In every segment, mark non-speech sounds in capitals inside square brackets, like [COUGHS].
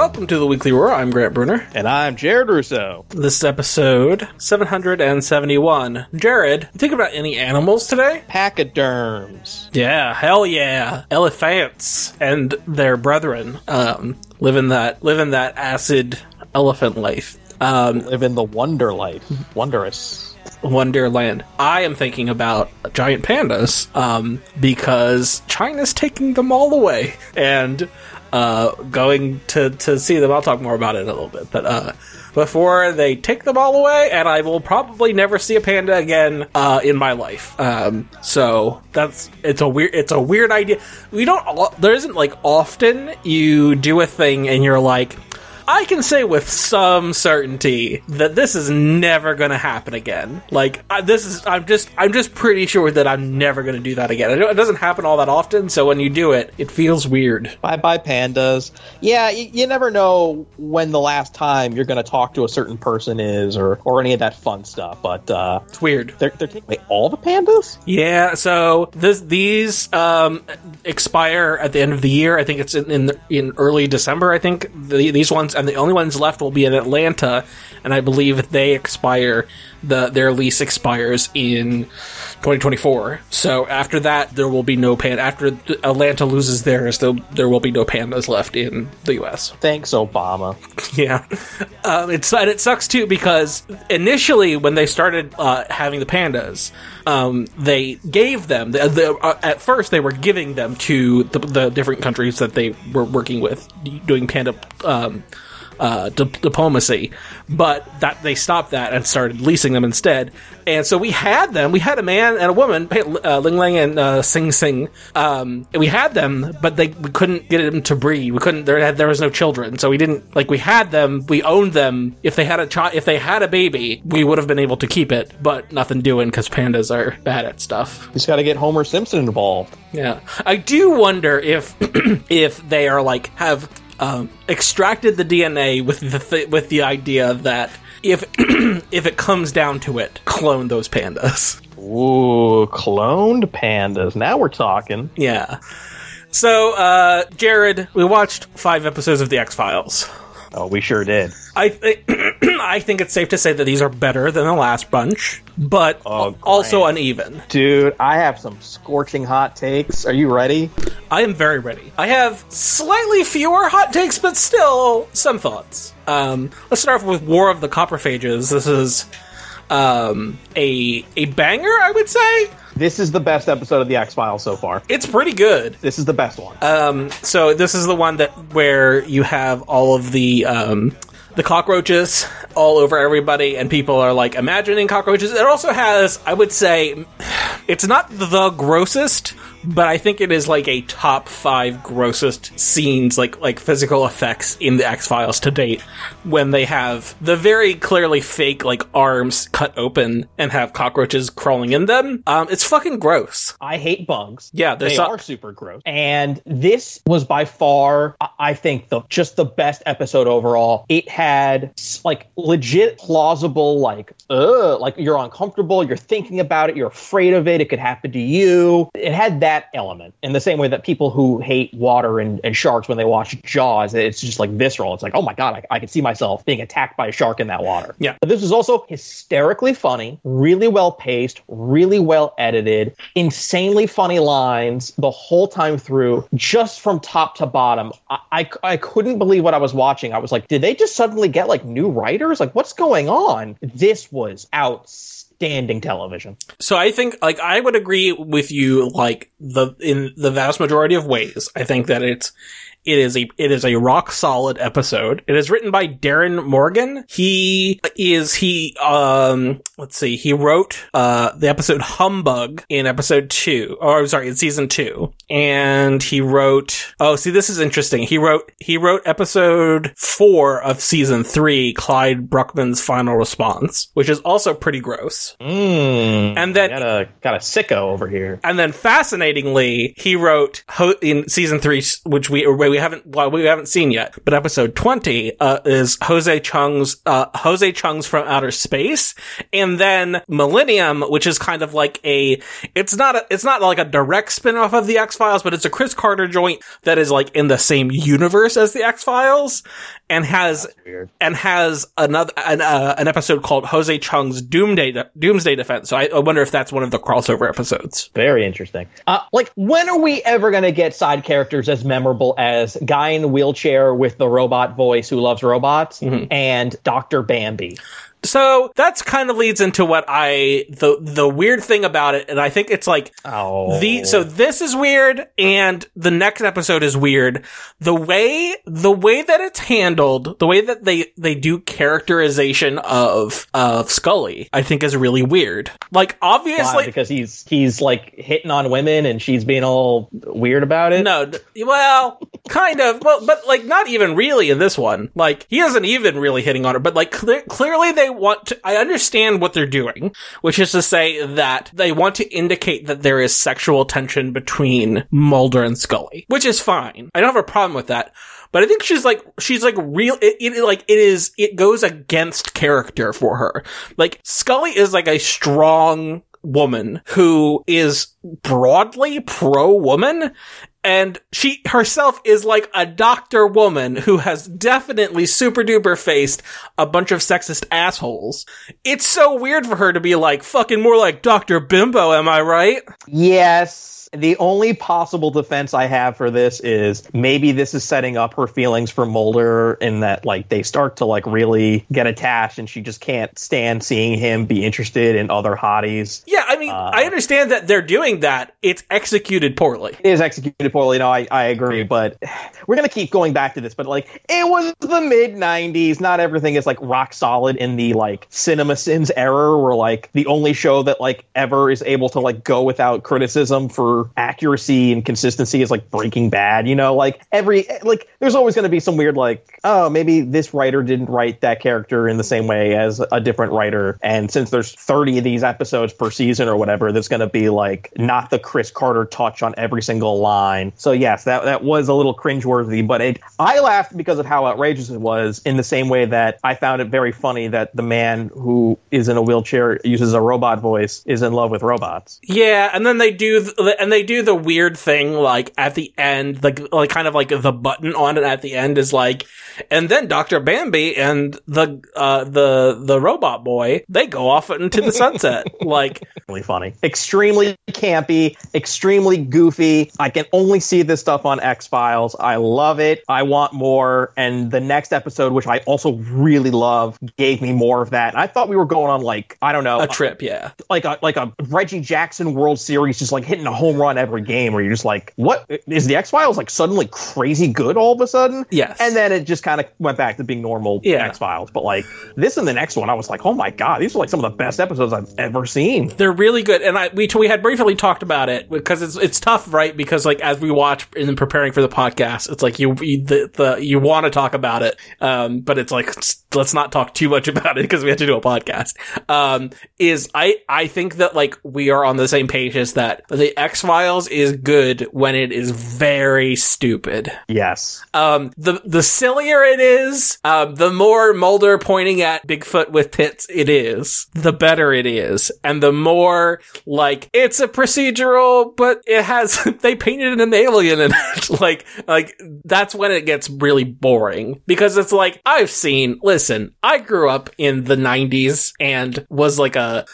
Welcome to the Weekly Roar. I'm Grant Brunner. And I'm Jared Russo. This is episode 771. Jared, you think about any animals today? Pachyderms. Yeah, hell yeah. Elephants and their brethren um, living that living that acid elephant life. Um, Live in the wonder life. Wondrous. Wonderland. I am thinking about giant pandas um, because China's taking them all away and uh, going to, to see them. I'll talk more about it in a little bit, but uh, before they take them all away, and I will probably never see a panda again uh, in my life. Um, so that's it's a weird it's a weird idea. We don't there isn't like often you do a thing and you're like. I can say with some certainty that this is never going to happen again. Like I, this is, I'm just, I'm just pretty sure that I'm never going to do that again. It doesn't happen all that often, so when you do it, it feels weird. Bye bye, pandas. Yeah, y- you never know when the last time you're going to talk to a certain person is or, or any of that fun stuff, but uh, It's weird. they're, they're taking away all the pandas? Yeah, so this these um, expire at the end of the year. I think it's in in, in early December. I think the, these ones and the only ones left will be in Atlanta, and I believe they expire. The their lease expires in 2024. So after that, there will be no pan. After Atlanta loses theirs, there there will be no pandas left in the U.S. Thanks, Obama. [LAUGHS] Yeah, um, it's and it sucks too because initially when they started uh, having the pandas, um, they gave them the, the, uh, at first they were giving them to the, the different countries that they were working with doing panda. Um, uh, di- diplomacy, but that they stopped that and started leasing them instead. And so we had them. We had a man and a woman, uh, Ling Ling and uh, Sing Sing. Um, we had them, but they we couldn't get them to breed. We couldn't. There had there was no children, so we didn't like. We had them. We owned them. If they had a child, if they had a baby, we would have been able to keep it. But nothing doing because pandas are bad at stuff. Just got to get Homer Simpson involved. Yeah, I do wonder if [CLEARS THROAT] if they are like have um, extracted the DNA with the th- with the idea that if [CLEARS THROAT] if it comes down to it, clone those pandas. Ooh, cloned pandas. Now we're talking. Yeah. So, uh, Jared, we watched five episodes of the X Files. Oh, we sure did. I th- [CLEARS THROAT] [CLEARS THROAT] I think it's safe to say that these are better than the last bunch, but Oh, also uneven. Dude, I have some scorching hot takes. Are you ready? I am very ready. I have slightly fewer hot takes, but still some thoughts. Um, let's start off with War of the Coprophages. This is um, a a banger, I would say. This is the best episode of the X Files so far. It's pretty good. This is the best one. Um, so this is the one that where you have all of the um, the cockroaches all over everybody, and people are like imagining cockroaches. It also has, I would say, [SIGHS] it's not the grossest, but I think it is like a top five grossest scenes, like like physical effects in the X Files to date. When they have the very clearly fake like arms cut open and have cockroaches crawling in them, um, it's fucking gross. I hate bugs. Yeah, they suck. are super gross. And this was by far, I- think, the just the best episode overall. It had like legit plausible, like, uh, like you're uncomfortable, you're thinking about it, you're afraid of it, it could happen to you. It had that element in the same way that people who hate water and, and sharks when they watch Jaws, it's just like visceral. It's like, oh my god, I, I can see myself being attacked by a shark in that water. Yeah. But this was also hysterically funny, really well paced, really well edited, insanely funny lines the whole time through, just from top to bottom. I, I, I couldn't believe what I was watching. I was like, did they just suddenly get like new writers? Like, what's going on? This was outstanding television. So I think like I would agree with you like the in the vast majority of ways. I think that it's it is a it is a rock solid episode. It is written by Darin Morgan. He is he um let's see he wrote uh the episode Humbug in episode 2 or I'm sorry in season 2 and he wrote oh see this is interesting. He wrote he wrote episode 4 of season 3 Clyde Bruckman's final response which is also pretty gross. Mm, And then- got a got a sicko over here. And then, fascinatingly, he wrote ho- in season three, which we we haven't well, we haven't seen yet, but episode twenty uh, is Jose Chung's uh, Jose Chung's from Outer Space, and then Millennium, which is kind of like a it's not a it's not like a direct spin off of the X Files, but it's a Chris Carter joint that is like in the same universe as the X Files, and has and has another an, uh, an episode called Jose Chung's Doomsday Doomsday Defense. So I, I wonder if that's one of the crossover episodes. Very interesting. Uh, like, when are we ever going to get side characters as memorable as guy in the wheelchair with the robot voice who loves robots mm-hmm. and Doctor Bambi? So that's kind of leads into what I the the weird thing about it, and I think it's like Oh, the so this is weird, and the next episode is weird. The way the way that it's handled, the way that they they do characterization of of Scully, I think is really weird. Like Why? obviously, because he's he's like hitting on women and she's being all weird about it. No, well, kind of, but but like not even really in this one. Like he isn't even really hitting on her, but like cle- clearly they want to. I understand what they're doing, which is to say that they want to indicate that there is sexual tension between Mulder and Scully, which is fine. I don't have a problem with that. But I think she's like she's like real. It, it like it is. It goes against character for her. Like Scully is like a strong woman who is broadly pro woman and she herself is like a doctor woman who has definitely super duper faced a bunch of sexist assholes. It's so weird for her to be like fucking more like Dr. Bimbo, am I right? Yes. The only possible defense I have for this is maybe this is setting up her feelings for Mulder in that like they start to like really get attached and she just can't stand seeing him be interested in other hotties. Yeah, I mean, uh, I understand that they're doing that. It's executed poorly. It is executed poorly, no, I, I agree, but we're gonna keep going back to this, but like it was the mid nineties, not everything is like rock solid in the like cinema sins era where like the only show that like ever is able to like go without criticism for accuracy and consistency is like Breaking Bad, you know, like every like there's always gonna be some weird like, oh, maybe this writer didn't write that character in the same way as a different writer. And since there's 30 of these episodes per season or whatever, there's going to be like not the Chris Carter touch on every single line. So yes, that that was a little cringeworthy, but it I laughed because of how outrageous it was. In the same way that I found it very funny that the man who is in a wheelchair uses a robot voice is in love with robots. Yeah, and then they do, th- and they do the weird thing, like at the end, like like kind of like the button on it at the end is like, and then Doctor Bambi and the uh the the robot boy they go off into the sunset, [LAUGHS] like Really funny, extremely campy, extremely goofy. I can only see this stuff on X Files. I love it. I want more. And the next episode, which I also really love, gave me more of that. And I thought we were going on like I don't know a trip. Yeah, like a like a Reggie Jackson World Series, just like hitting a home run every game, where you're just like, what is the X Files like suddenly crazy good all of a sudden? Yes. and then it just kind of went back to being normal Yeah. X Files. But like this and the next one, I was like, oh my god, these are like some of the best episodes I've ever seen. they're really good, and I we we had briefly talked about it because it's it's tough, right? Because like as we watch in preparing for the podcast, it's like you, you the, the you want to talk about it, um, but it's like let's not talk too much about it because we have to do a podcast. Um, is I I think that like we are on the same page as that the X Files is good when it is very stupid. Yes, Um, the the sillier it is, um, the more Mulder pointing at Bigfoot with tits it is, the better it is, and the more like it's a procedural, but it has [LAUGHS] they painted an alien in it. [LAUGHS] like like that's when it gets really boring because it's like I've seen. Listen, I grew up in the '90s and was like a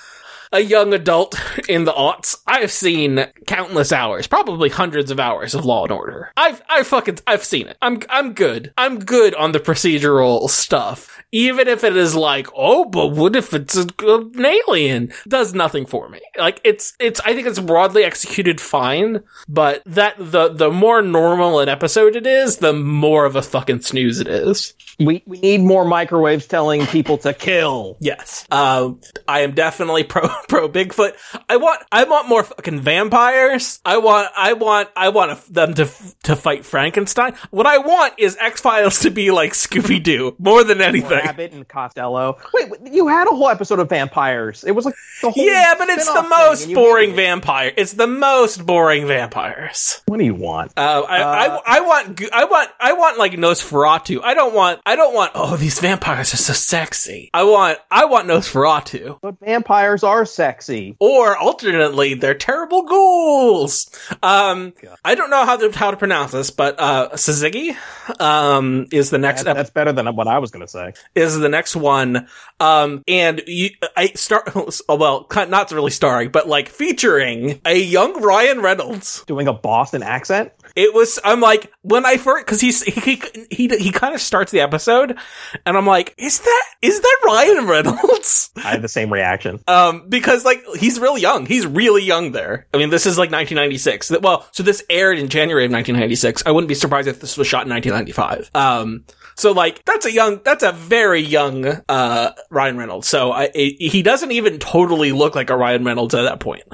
a young adult [LAUGHS] in the aughts, I've seen countless hours, probably hundreds of hours of Law and Order. I've, I fucking, I've seen it. I'm, I'm good. I'm good on the procedural stuff. Even if it is like, oh, but what if it's a, an alien? Does nothing for me. Like, it's, it's, I think it's broadly executed fine, but that, the, the more normal an episode it is, the more of a fucking snooze it is. we we need more microwaves telling people to kill. Yes. Um, I am definitely pro [LAUGHS] pro Bigfoot. I want I want more fucking vampires. I want I want I want them to to fight Frankenstein. What I want is X Files to be like Scooby Doo more than anything. Abbott and Costello. Wait, you had a whole episode of vampires. It was like the whole Yeah, but it's the most thing, you boring it. vampire. It's the most boring vampires. What do you want? Uh, I, Uh, I, I want, I want, I want like Nosferatu. I don't want, I don't want. Oh, these vampires are so sexy. I want, I want Nosferatu. but vampires are sexy. Or alternately, they're terrible ghouls. Um, I don't know how to how to pronounce this, but uh, Sazigi, um, is the next That- ep- that's better than what I was going to say. is the next one. Um, and you, I start, [LAUGHS] oh, well, not really starring, but like featuring a young Ryan Reynolds. Doing a Boston accent? It was. I'm like when I first because he's he he he kind of starts the episode, and I'm like, is that is that Ryan Reynolds? [LAUGHS] I had the same reaction. Um, because like he's really young. He's really young there. I mean, this is like 1996. Well, so this aired in January of 1996. I wouldn't be surprised if this was shot in 1995. Um, so like that's a young, that's a very young uh Ryan Reynolds. So I, I- he doesn't even totally look like a Ryan Reynolds at that point.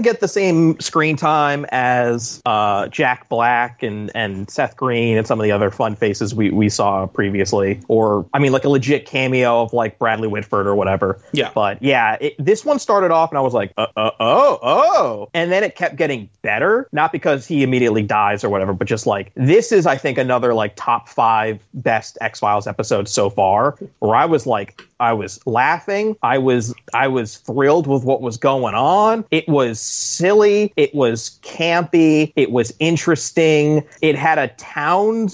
Get the same screen time as uh, Jack Black and, and Seth Green and some of the other fun faces we, we saw previously. Or, I mean, like a legit cameo of like Bradley Whitford or whatever. Yeah. But yeah, it, this one started off and I was like, uh, uh, oh, oh. And then it kept getting better. Not because he immediately dies or whatever, but just like, this is, I think, another like top five best X Files episodes so far, where I was like, I was laughing. I was I was thrilled with what was going on. It was silly. It was campy. It was interesting. It had a town.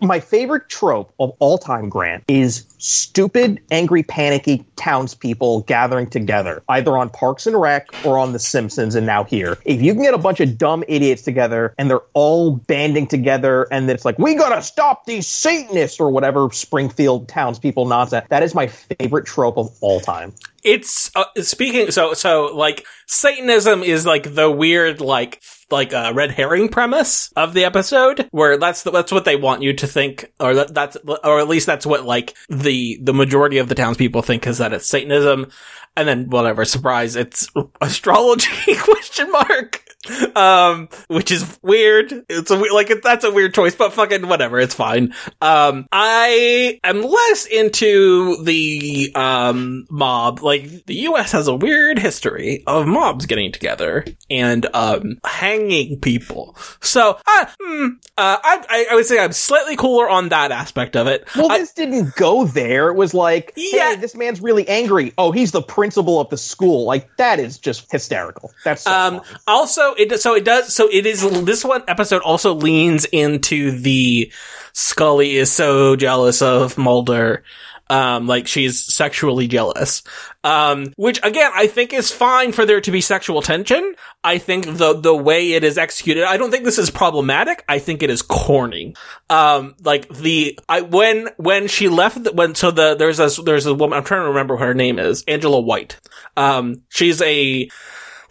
My favorite trope of all time, Grant, is stupid, angry, panicky townspeople gathering together, either on Parks and Rec or on The Simpsons, and now here. If you can get a bunch of dumb idiots together and they're all banding together, and it's like we gotta stop these Satanists or whatever Springfield townspeople nonsense. That is my favorite trope of all time. it's uh, speaking so so like satanism is like the weird like like uh, red herring premise of the episode where that's the, that's what they want you to think or that, that's or at least that's what like the the majority of the townspeople think is that it's satanism and then whatever surprise it's [LAUGHS] astrology [LAUGHS] question mark um which is weird it's a like it, that's a weird choice but fucking whatever it's fine um i am less into the um mob like the us has a weird history of mobs getting together and um hanging people so uh, hmm, uh I, I i would say i'm slightly cooler on that aspect of it Well, I- this didn't go there. It was like, Yeah. hey, this man's really angry. Oh, he's the principal of the school. Like that is just hysterical. That's so Um, funny. also, it so it does so it is this one episode also leans into the Scully is so jealous of Mulder. Um, like she's sexually jealous. Um, which again, I think is fine for there to be sexual tension. I think the, the way it is executed, I don't think this is problematic. I think it is corny. Um, like the, I, when, when she left, the, when, so the, there's a, there's a woman, I'm trying to remember what her name is, Angela White. Um, she's a,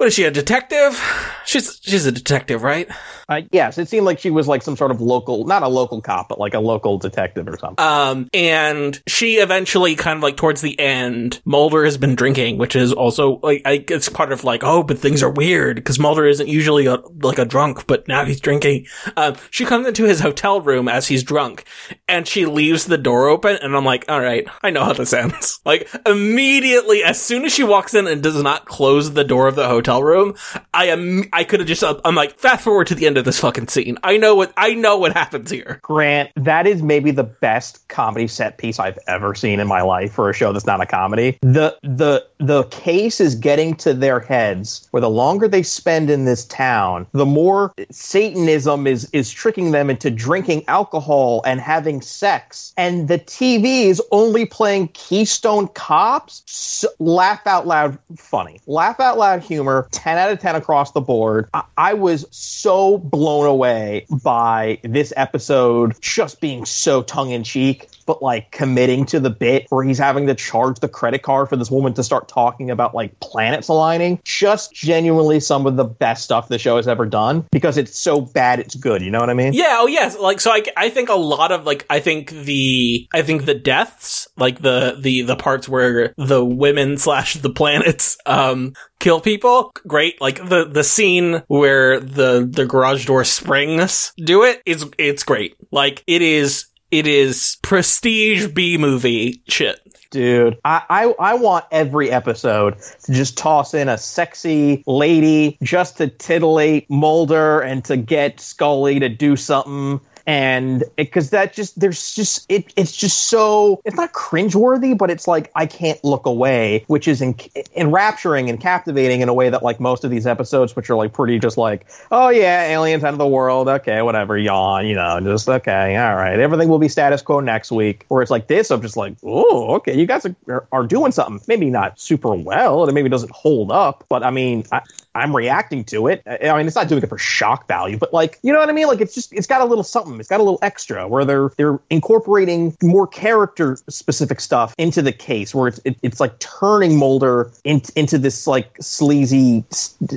what is she, a detective? She's, she's a detective, right? Uh, yes, it seemed like she was like some sort of local, not a local cop, but like a local detective or something. Um, and she eventually kind of like towards the end, Mulder has been drinking, which is also like, I, it's part of like, oh, but things are weird because Mulder isn't usually a, like a drunk, but now he's drinking. Um, she comes into his hotel room as he's drunk and she leaves the door open and I'm like, all right, I know how this ends. [LAUGHS] Like immediately, as soon as she walks in and does not close the door of the hotel room, I am, I could have just, uh, I'm like, fast forward to the end of this fucking scene. I know what, I know what happens here. Grant, that is maybe the best comedy set piece I've ever seen in my life for a show that's not a comedy. The the the case is getting to their heads where the longer they spend in this town, the more Satanism is is tricking them into drinking alcohol and having sex. And the TV is only playing Keystone Cops. S laugh out loud funny. Laugh out loud humor star, 10 out of 10 across the board. I, I was so blown away by this episode just being so tongue in cheek but like committing to the bit where he's having to charge the credit card for this woman to start talking about like planets aligning. Just genuinely some of the best stuff the show has ever done because it's so bad it's good. You know what I mean? Yeah. Oh, yes. Like, so I, I think a lot of like, I think the, I think the deaths, like the, the, the parts where the women slash the planets, um, kill people. Great. Like the, the scene where the, the garage door springs do it is, it's great. Like it is, it is prestige B movie shit. Dude, I, I, I want every episode to just toss in a sexy lady just to titillate Mulder and to get Scully to do something and because that just there's just it it's just so it's not cringeworthy, but it's like I can't look away, which is en- enrapturing and captivating in a way that like most of these episodes, which are like pretty just like oh yeah, aliens end of the world, okay, whatever, yawn, you know, just okay, all right, everything will be status quo next week. Where it's like this, I'm just like oh okay, you guys are, are doing something, maybe not super well, and it maybe doesn't hold up, but I mean I, I'm reacting to it. I mean, it's not doing it for shock value, but like, you know what I mean? Like, it's just, it's got a little something. It's got a little extra where they're they're incorporating more character specific stuff into the case, where it's it, it's like turning Mulder in, into this like sleazy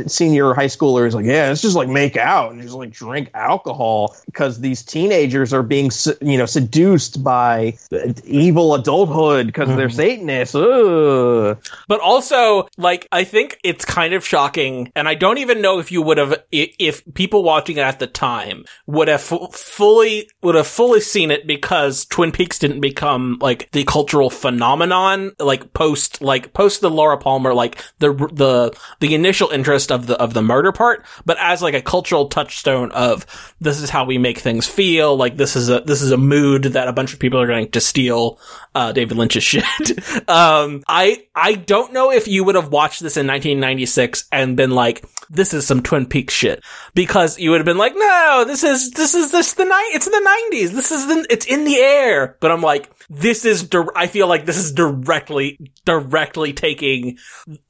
senior high schooler who's like, yeah, it's just like make out and just like drink alcohol because these teenagers are being you know seduced by evil adulthood because mm-hmm. they're Satanists. Ugh. But also, like, I think it's kind of shocking and I don't even know if you would have, if people watching it at the time would have fully, would have fully seen it because Twin Peaks didn't become like the cultural phenomenon, like post, like post the Laura Palmer, like the, the, the initial interest of the, of the murder part, but as like a cultural touchstone of this is how we make things feel, like this is a, this is a mood that a bunch of people are going to steal, uh, David Lynch's [LAUGHS] shit. um, I, I don't know if you would have watched this in 1996 and been like, this is some Twin Peaks shit. Because you would have been like, no, this is, this is this the night, it's the 90s. This is the, it's in the air. But I'm like, this is, di- I feel like this is directly, directly taking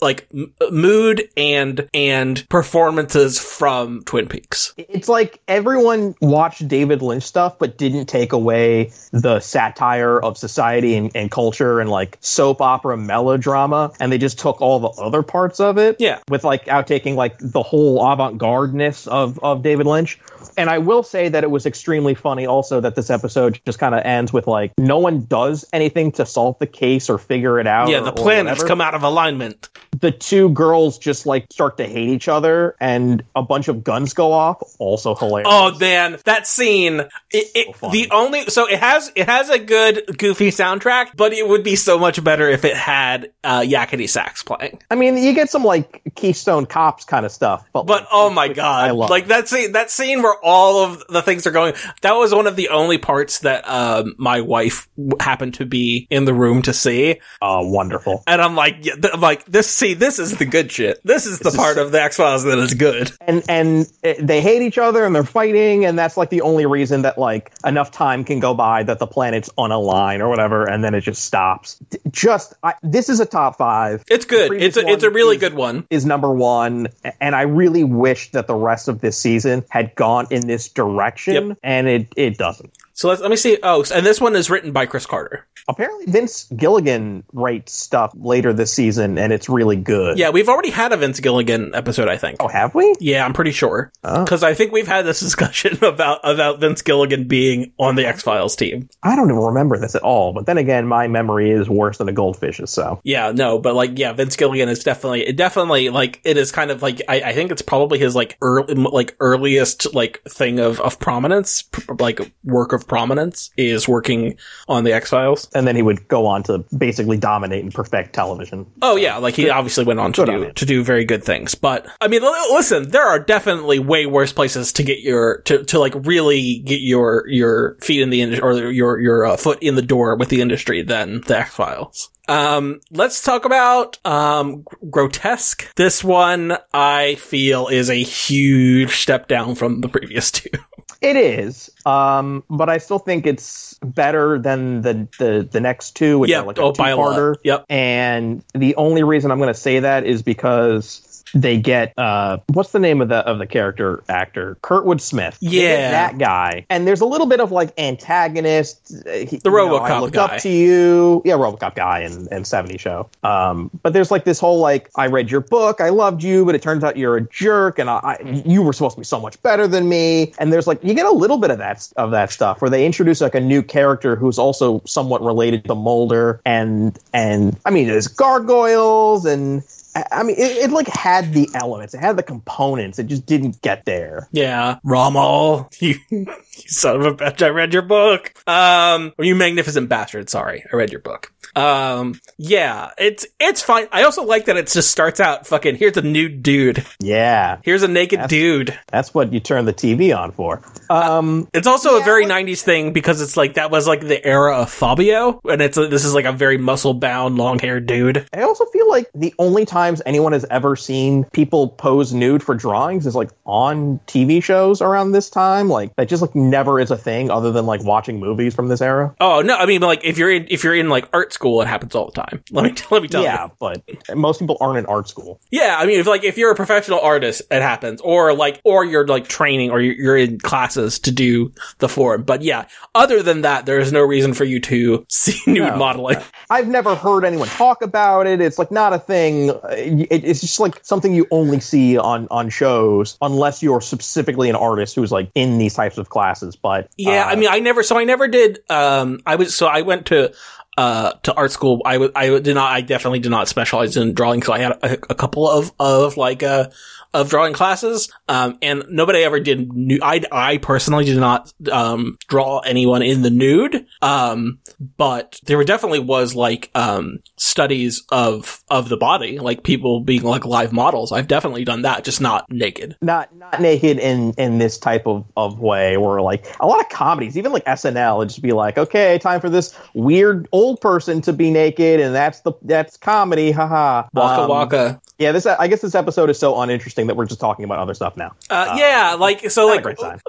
like m- mood and, and performances from Twin Peaks. It's like everyone watched David Lynch stuff, but didn't take away the satire of society and, and culture and like soap opera melodrama. And they just took all the other parts of it. Yeah. With like outtaking like the whole avant-gardeness of, of David Lynch. And I will say that it was extremely funny also that this episode just kind of ends with like no one does anything to solve the case or figure it out. Yeah, the planets come out of alignment. The two girls just like start to hate each other and a bunch of guns go off. Also hilarious. Oh man, that scene. It, it, so the only so it has it has a good goofy soundtrack, but it would be so much better if it had uh, yakety sax playing. I mean, you get some like Keystone Cops kind of stuff, but but like, oh my god, I love like that scene that scene where all of the things are going. That was one of the only parts that um, my wife happened to be in the room to see. Oh, wonderful! And I'm like, yeah, I'm like, this. See, this is the good shit. This is the this part is, of the X Files that is good. And and it, they hate each other and they're fighting, and that's like the only reason that like enough time can go by that the planet's on a line or whatever, and then it just stops. Just I, this is a top five. It's good. It's a it's a really is, good one. Is number one, and I really wish that the rest of this season had gone in this direction, yep. and it it doesn't. So let's let me see. Oh, and this one is written by Chris Carter. Apparently, Vince Gilligan writes stuff later this season, and it's really good. Yeah, we've already had a Vince Gilligan episode. I think. Oh, have we? Yeah, I'm pretty sure. Because oh. I think we've had this [LAUGHS] discussion about about Vince Gilligan being on the X Files team. I don't even remember this at all. But then again, my memory is worse than a goldfish's. So yeah, no, but like, yeah, Vince Gilligan is definitely, definitely like it is kind of like I, I think it's probably his like early, like earliest like thing of of prominence, like work of prominence is working on the X Files, and then he would go on to basically dominate and perfect television. Oh yeah, like he obviously went on to do on to do very good things. But I mean, listen, there are definitely way worse places to get your to to like really get your your feet in the industry or your your uh, foot in the door with the industry than the X Files. Um, let's talk about, um, grotesque. This one I feel is a huge step down from the previous two. [LAUGHS] It is, um, but I still think it's better than the the, the next two, which yep. are like a oh, two-parter. Yep. And the only reason I'm going to say that is because they get uh, what's the name of the of the character actor Kurtwood Smith. Yeah. that guy. And there's a little bit of like antagonist. uh, he- The you know, I RoboCop looked guy. up to you. Yeah, RoboCop guy and and 70 show. Um, but there's like this whole like I read your book, I loved you, but it turns out you're a jerk, and I, I you were supposed to be so much better than me. And there's like you get a little bit of that of that stuff where they introduce like a new character who's also somewhat related to Mulder, and and I mean there's gargoyles and. I- I mean, it, it like had the elements, it had the components. It just didn't get there. Yeah, Rommel, [LAUGHS] you, you son of a bitch! I read your book. Um, or you magnificent bastard. Sorry, I read your book. Um, yeah, it's it's fine. I also like that it just starts out fucking. Here's a nude dude. Yeah, Here's a naked That's- dude. that's what you turn the TV on for. Um, It's also a very like- '90s thing because it's like that was like the era of Fabio, and it's a, this is like a very muscle bound, long haired dude. I also feel like the only times anyone has ever seen people pose nude for drawings is like on TV shows around this time. Like that just like never is a thing other than like watching movies from this era. Oh no, I mean like if you're in if you're in like art school, it happens all the time. [LAUGHS] Let me let me tell you. yeah, but most people aren't in art school. Yeah, I mean, if like if you're a professional artist, it happens, or like, or you're like training, or you're, you're in classes to do the form. But yeah, other than that, there is no reason for you to [LAUGHS] see nude No. modeling. I've never heard anyone talk about it. It's like not a thing. Uh, It, it's just like something you only see on on shows unless you're specifically an artist who's like in these types of classes. But Yeah, uh, I mean, I never, so I never did. Um, I was so I went to uh to art school. I was I did not. I definitely did not specialize in drawing. So I had a, a couple of of like uh of drawing classes. Um, and nobody ever did. Nu- I I personally did not um draw anyone in the nude. Um, but there were definitely was like um studies of of the body, like people being like live models. I've definitely done that, just not naked. not not naked in in this type of of way or like a lot of comedies even like snl would just be like okay time for this weird old person to be naked and that's the that's comedy haha Waka Um, waka. Yeah this i guess this episode is so uninteresting that we're just talking about other stuff now Uh, yeah, like so, like, sign.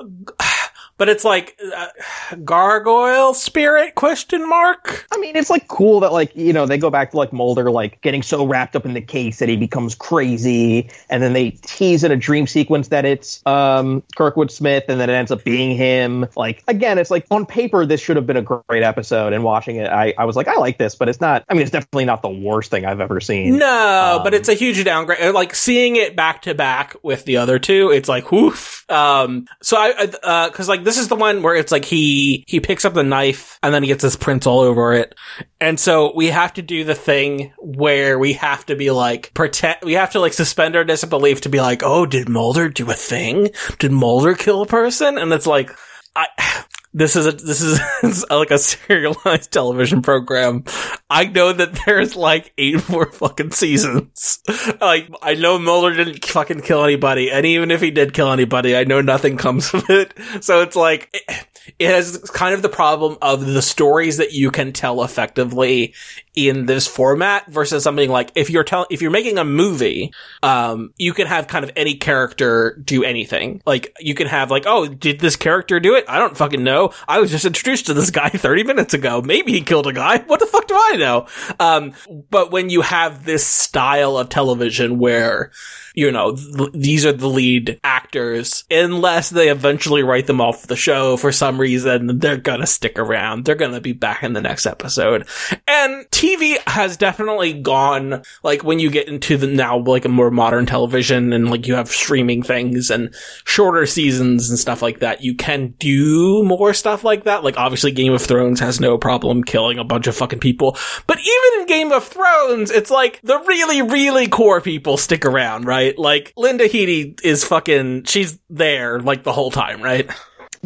But it's like uh, gargoyle spirit question mark. I mean, it's like cool that like you know they go back to like Mulder like getting so wrapped up in the case that he becomes crazy, and then they tease in a dream sequence that it's um Kurtwood Smith, and then it ends up being him. Like again, it's like on paper this should have been a great episode, and watching it, I I was like I like this, but it's not. I mean, it's definitely not the worst thing I've ever seen. No, Um, but it's a huge downgrade. Uh, Like seeing it back to back with the other two, it's like woof. Um, so I, I- uh, cause like this is the one where it's like he, he picks up the knife and then he gets his prints all over it. And so we have to do the thing where we have to be like, pretend, we have to like suspend our disbelief to be like, oh, did Mulder do a thing? Did Mulder kill a person? And it's like, I, this is a this is [LAUGHS] like a serialized television program. I know that there's like eight [LAUGHS] more fucking seasons. Like I know Mulder didn't fucking kill anybody, and even if he did kill anybody, I know nothing comes [LAUGHS] of it. So it's like it, it has kind of the problem of the stories that you can tell effectively in this format versus something like if you're telling if you're making a movie, um, you can have kind of any character do anything. Like you can have like, oh, did this character do it? I don't fucking know. I was just introduced to this guy [LAUGHS] 30 minutes ago. Maybe he killed a guy. What the fuck do I know? Um, but when you have this style of television where you know, th- these are the lead actors. Unless they eventually write them off the show for some reason, they're gonna stick around. They're gonna be back in the next episode. And TV has definitely gone, like, when you get into the now, like, a more modern television and, like, you have streaming things and shorter seasons and stuff like that, you can do more stuff like that. Like, obviously, Game of Thrones has no problem killing a bunch of fucking people. But even in Game of Thrones, it's like the really, really core people stick around, right? Like, Linda Headey is fucking, she's there, like, the whole time, right?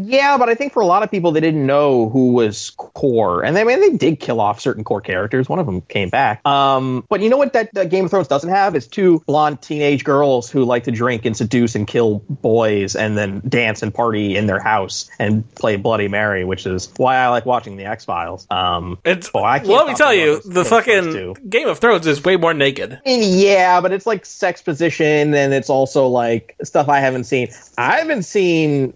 Yeah, but I think for a lot of people, they didn't know who was core, and they I mean they did kill off certain core characters. One of them came back. Um, but you know what that, that Game of Thrones doesn't have is two blonde teenage girls who like to drink and seduce and kill boys, and then dance and party in their house and play Bloody Mary, which is why I like watching the X Files. Um, It's, Boy, I can't well, let me tell you, the fucking. Game of Thrones is way more naked. Mean, yeah, but it's like sex position, and it's also like stuff I haven't seen. I haven't seen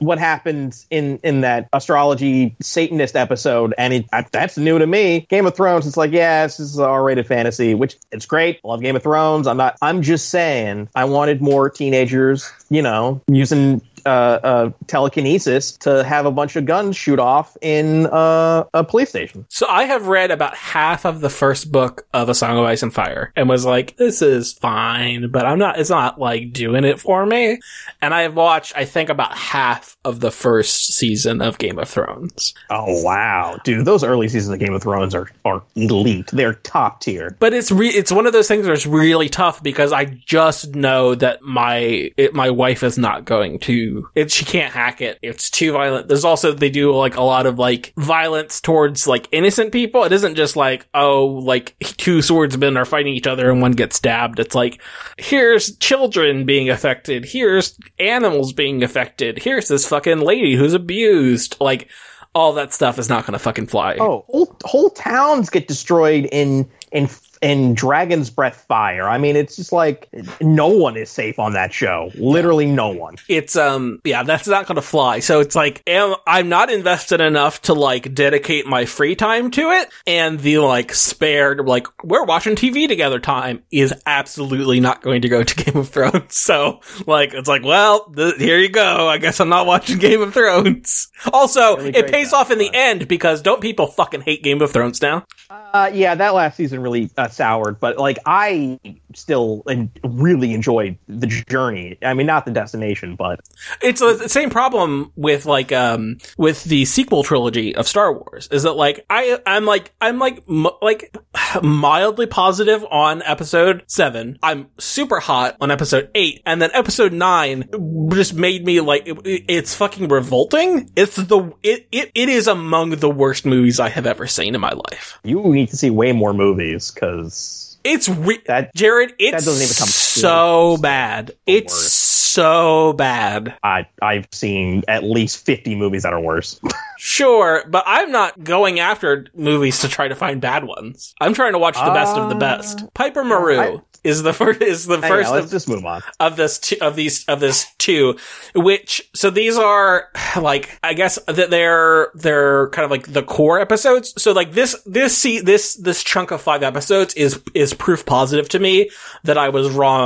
what happened in in that astrology Satanist episode, and it, that's new to me. Game of Thrones, it's like, yeah, this is R-rated fantasy, which it's great. I love Game of Thrones. I'm not. I'm just saying, I wanted more teenagers, you know, using uh, uh, telekinesis to have a bunch of guns shoot off in uh, a police station. So I have read about half of the first book of A Song of Ice and Fire and was like, this is fine, but I'm not, it's not like doing it for me. And I have watched, I think about half of the first season of Game of Thrones. Oh wow, dude, those early seasons of Game of Thrones are, are elite. They're top tier. But it's re- it's one of those things where it's really tough because I just know that my, it, my wife is not going to it, she can't hack it. It's too violent. There's also, they do like a lot of like violence towards like innocent people. It isn't just like, oh, like two swordsmen are fighting each other and one gets stabbed. It's like, here's children being affected. Here's animals being affected. Here's this fucking lady who's abused. Like, all that stuff is not going to fucking fly. Oh, whole, whole towns get destroyed in in in Dragon's Breath Fire. I mean, it's just like no one is safe on that show. Literally no one. It's um yeah, that's not going to fly. So it's like am, I'm not invested enough to like dedicate my free time to it and the like spared like we're watching TV together time is absolutely not going to go to [LAUGHS] Game of Thrones. So like it's like, well, th- here you go. I guess I'm not watching [LAUGHS] Game of Thrones. Also, really it pays off in the end because don't people fucking hate Game of Thrones now? Uh, yeah, that last season really uh, soured, but like I still en- really enjoyed the journey. I mean, not the destination, but it's the same problem with like um with the sequel trilogy of Star Wars. Is that like I I'm like I'm like m- like [SIGHS] mildly positive on Episode Seven. I'm super hot on Episode Eight, and then Episode Nine just made me like it, it's fucking revolting. It's the it, it it is among the worst movies I have ever seen in my life. You need to see way more movies because it's re- that Jared. It's that doesn't even come so bad. It's worse. so bad. I I've seen at least fifty movies that are worse. [LAUGHS] sure, but I'm not going after movies to try to find bad ones. I'm trying to watch the uh, best of the best. Uh, Piper Maru. I, is the first is the first let's of, just move on of this two, of these of this two which so these are like I guess that they're they're kind of like the core episodes so like this this see this this chunk of five episodes is is proof positive to me that I was wrong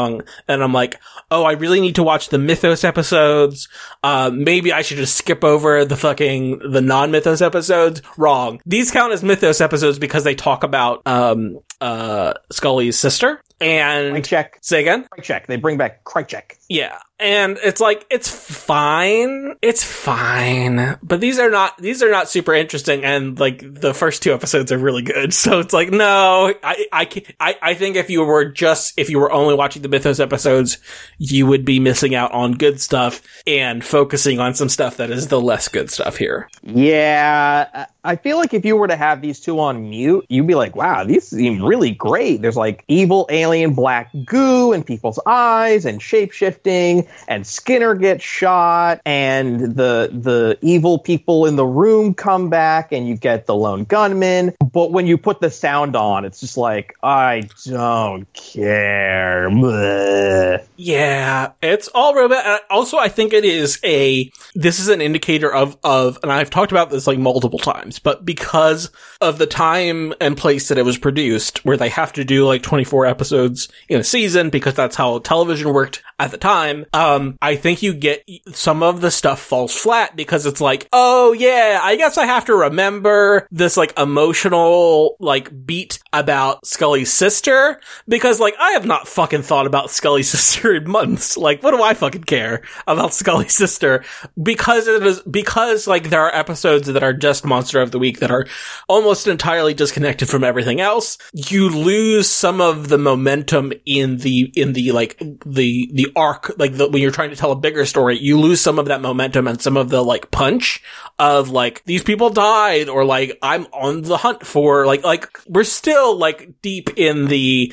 and I'm like oh I really need to watch the mythos episodes uh, maybe I should just skip over the fucking the non mythos episodes wrong these count as mythos episodes because they talk about um uh Scully's sister and check. Say again. check. They bring back check. Yeah, and it's like it's fine. It's fine. But these are not these are not super interesting and like the first two episodes are really good. [LAUGHS] So it's like no i i i, I think if you were just if you were only watching the mythos episodes you would be missing out on good stuff and focusing on some stuff that is the less good stuff here. Yeah I feel like if you were to have these two on mute, you'd be like, wow, these seem really great. There's like evil alien black goo in people's eyes and shape shifting and Skinner gets shot, and the the evil people in the room come back, and you get the lone gunman. But when you put the sound on, it's just like I don't care. Yeah, it's all robot. Also, I think it is a. This is an indicator of of, and I've talked about this like multiple times, but because of the time and place that it was produced, where they have to do like 24 episodes in a season because that's how television worked at the time, um, I think you get some of the stuff falls flat because it's like, oh yeah, I guess I have to remember this like emotional like beat about Scully's sister because like I have not fucking thought about Scully's [LAUGHS] sister in months. Like, what do I fucking care about Scully's sister? Because it is because like there are episodes that are just monster of the week that are almost entirely disconnected from everything else. You lose some of the momentum in the in the like the the arc like the, when you're trying to tell a bigger story, you lose some of that momentum and some of the like punch of like these people died or like I'm on the hunt for like like we're still like deep in the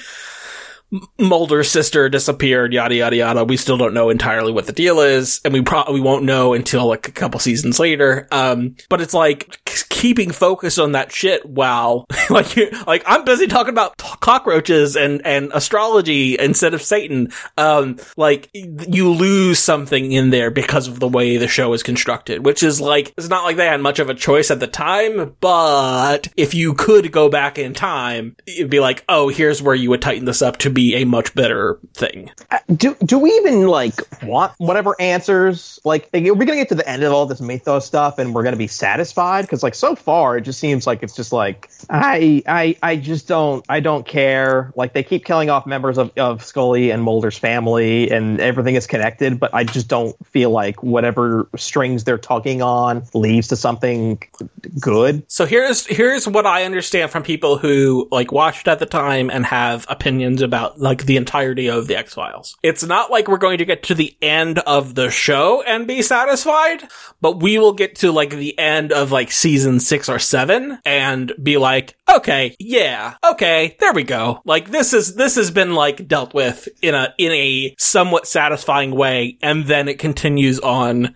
Mulder's sister disappeared, yada yada yada. We still don't know entirely what the deal is, and we probably won't know until like a couple seasons later. Um, but it's like keeping focus on that shit while [LAUGHS] like like I'm busy talking about t- cockroaches and and astrology instead of Satan. Um, like you lose something in there because of the way the show is constructed, which is like it's not like they had much of a choice at the time, but if you could go back in time, it'd be like, oh, here's where you would tighten this up to be a much better thing. Uh, do do we even like want whatever answers? Like, like, are we gonna get to the end of all this mythos stuff and we're gonna be satisfied? Because like so far, it just seems like it's just like I I I just don't I don't care. Like they keep killing off members of of Scully and Mulder's family, and everything is connected, but I just don't feel like whatever strings they're tugging on leads to something good. So here's here's what I understand from people who like watched at the time and have opinions about like the entirety of the X Files. It's not like we're going to get to the end of the show and be satisfied, but we will get to like the end of like season six or seven and be like, okay, yeah, okay, there we go. Like this is this has been like dealt with in a in a somewhat satisfying way, and then it continues on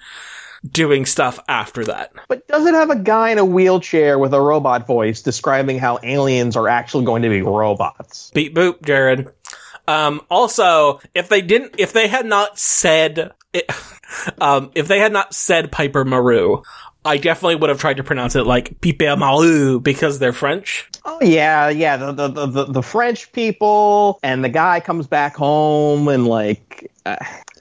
doing stuff after that. But does it have a guy in a wheelchair with a robot voice describing how aliens are actually going to be robots? Beep boop, Jared. Um, also, if they didn't, if they had not said, it, [LAUGHS] um, if they had not said Piper Maru, I definitely would have tried to pronounce it like Piper Maru because they're French. Oh yeah, yeah. The the the, the French people and the guy comes back home and like. Uh,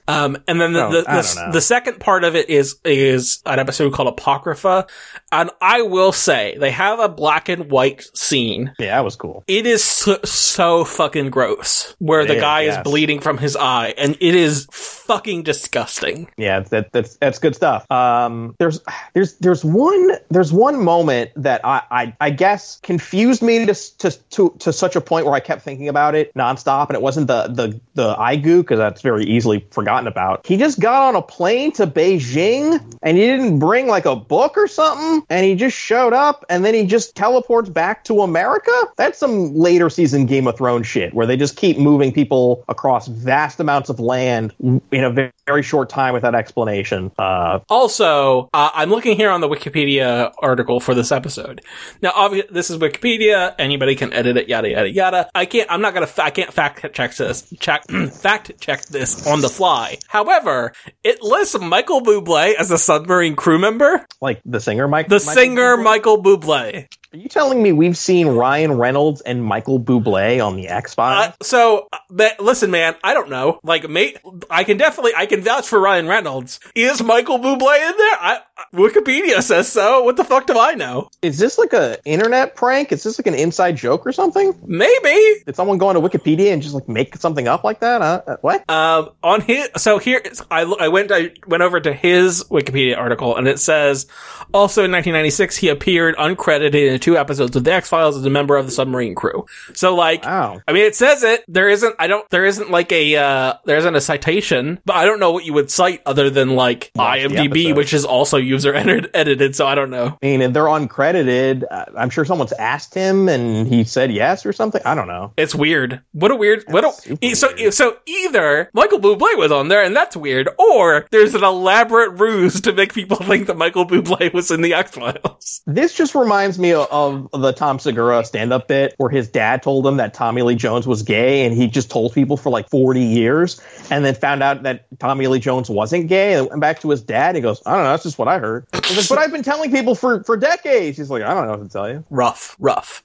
um, and then the, Oh, the, the, the second part of it is, is an episode called Apocrypha. And I will say they have a black and white scene. yeah, that was cool. It is so, so fucking gross where It the guy is yes. bleeding from his eye and it is fucking disgusting. Yeah, that, that's that's good stuff. Um, there's there's there's one there's one moment that I I, I guess confused me to, to to to such a point where I kept thinking about it nonstop, and it wasn't the the the IGU because that's very easily forgotten about. He just got on a plane to Beijing, and he didn't bring like a book or something, and he just showed up, and then he just teleports back to America. That's some later season Game of Thrones shit where they just keep moving people across vast amounts of land in a very, very short time without explanation. Uh, Also, uh, I'm looking here on the Wikipedia article for this episode. Now, obviously, this is Wikipedia. Anybody can edit it. Yada yada yada. I can't. I'm not gonna. Fa- I can't fact check this. Check [CLEARS THROAT] fact check this on the fly. However, it lists Michael Bublé as a submarine crew member. like the singer Mike. The Michael singer Bublé? Michael Bublé. Are you telling me we've seen Ryan Reynolds and Michael Bublé on the X Uh, so, uh, but listen, man, I don't know. Like, mate, I can definitely, I can vouch for Ryan Reynolds. Is Michael Bublé in there? I, Wikipedia says so. What the fuck do I know? Is this like a internet prank? Is this like an inside joke or something? Maybe. Did someone go on to Wikipedia and just like make something up like that? Huh? Uh, what? Um, on his, so here, I, I went, I went over to his Wikipedia article and it says, also in 1996, he appeared uncredited in two episodes of The X-Files as a member of the submarine crew. So like, Wow. I mean, it says it. There isn't. I don't. There isn't like a. Uh, there isn't a citation, but I don't know what you would cite other than like Watch IMDb, which is also user entered, edited. So I don't know. I mean, they're uncredited, uh, I'm sure someone's asked him and he said yes or something. I don't know. It's weird. What a weird. What a. So weird. so either Michael Bublé was on there and that's weird, or there's an elaborate ruse to make people [LAUGHS] think that Michael Bublé was in the X Files. This just reminds me of, of the Tom Segura stand-up bit where his dad told him that Tommy Lee Jones was gay, and he just told people for like 40 years, and then found out that Tommy Lee Jones wasn't gay, and went back to his dad. And he goes, "I don't know, that's just what I heard." Like, "But I've been telling people for for decades." He's like, "I don't know what to tell you." Rough, rough.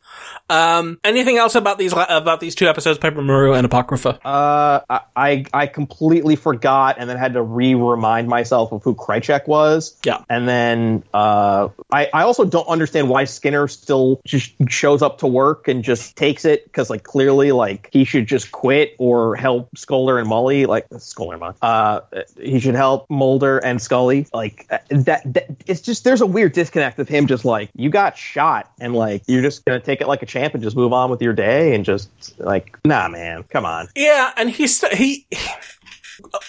Um, anything else about these about these two episodes, Piper Maru and Apocrypha? Uh, I- I completely forgot, and then had to re-remind myself of who Krychek was. Yeah. And then uh, I I also don't understand why Skinner still just shows up to work and just takes it because like clearly like he should just quit or help Scully and Molly like Scully and Mully. Uh, he should help Mulder and Scully like uh, that, that. It's just there's a weird disconnect of him just like you got shot and like you're just gonna take it like a champ and just move on with your day and just like nah man come on. Yeah, and he's he.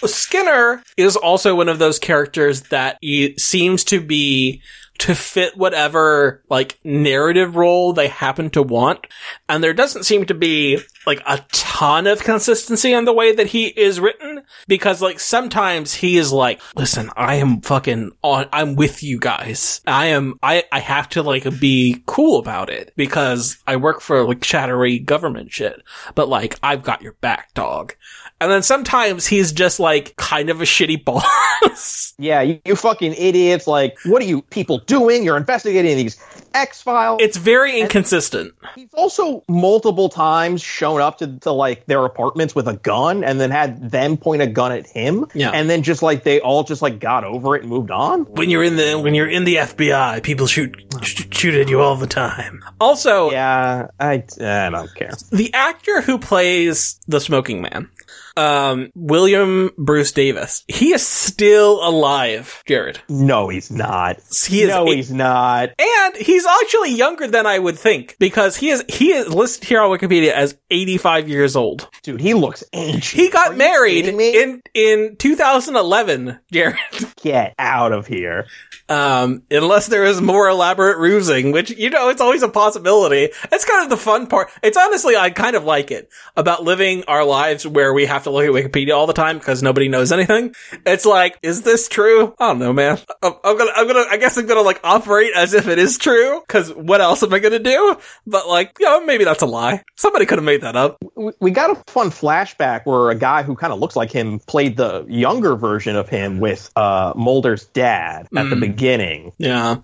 Skinner is also one of those characters that he seems to be to fit whatever like narrative role they happen to want. And there doesn't seem to be like a ton of consistency on the way that he is written because like sometimes he is like, listen, I am fucking on, I'm with you guys. I am, I, I have to like be cool about it because I work for like shadowy government shit, but like I've got your back, dog. And then sometimes he's just like kind of a shitty [LAUGHS] boss. Yeah, you, you fucking idiots. Like, what are you people doing? You're investigating these X Files. it's very inconsistent. He's also multiple times shown up to, to like their apartments with a gun and then had them point a gun at him. Yeah. And then just like they all just like got over it and moved on. When you're in the when you're in the FBI, people shoot sh- shoot at you all the time. Also, Yeah, I, I don't care. the actor who plays the smoking man, um, William Bruce Davis, he is still alive, Jared. No, he's not. He is no, a- he's not. And he's actually younger than I would think because he is he is listed here on Wikipedia as 85 years old. Dude, he looks ancient. He got Are married in in 2011, Jared. [LAUGHS] Get out of here. Um, unless there is more elaborate rusing, which, you know, it's always a possibility. It's kind of the fun part. It's honestly, I kind of like it about living our lives where we have to look at Wikipedia all the time because nobody knows anything. It's like, is this true? I don't know, man. I'm, I'm gonna, I'm gonna, I guess I'm gonna like operate as if it is true because what else am I gonna do? But like, you know, maybe that's a lie. Somebody could have made that up. We- We got a fun flashback where a guy who kind of looks like him played the younger version of him with uh, Mulder's dad at the beginning. Yeah.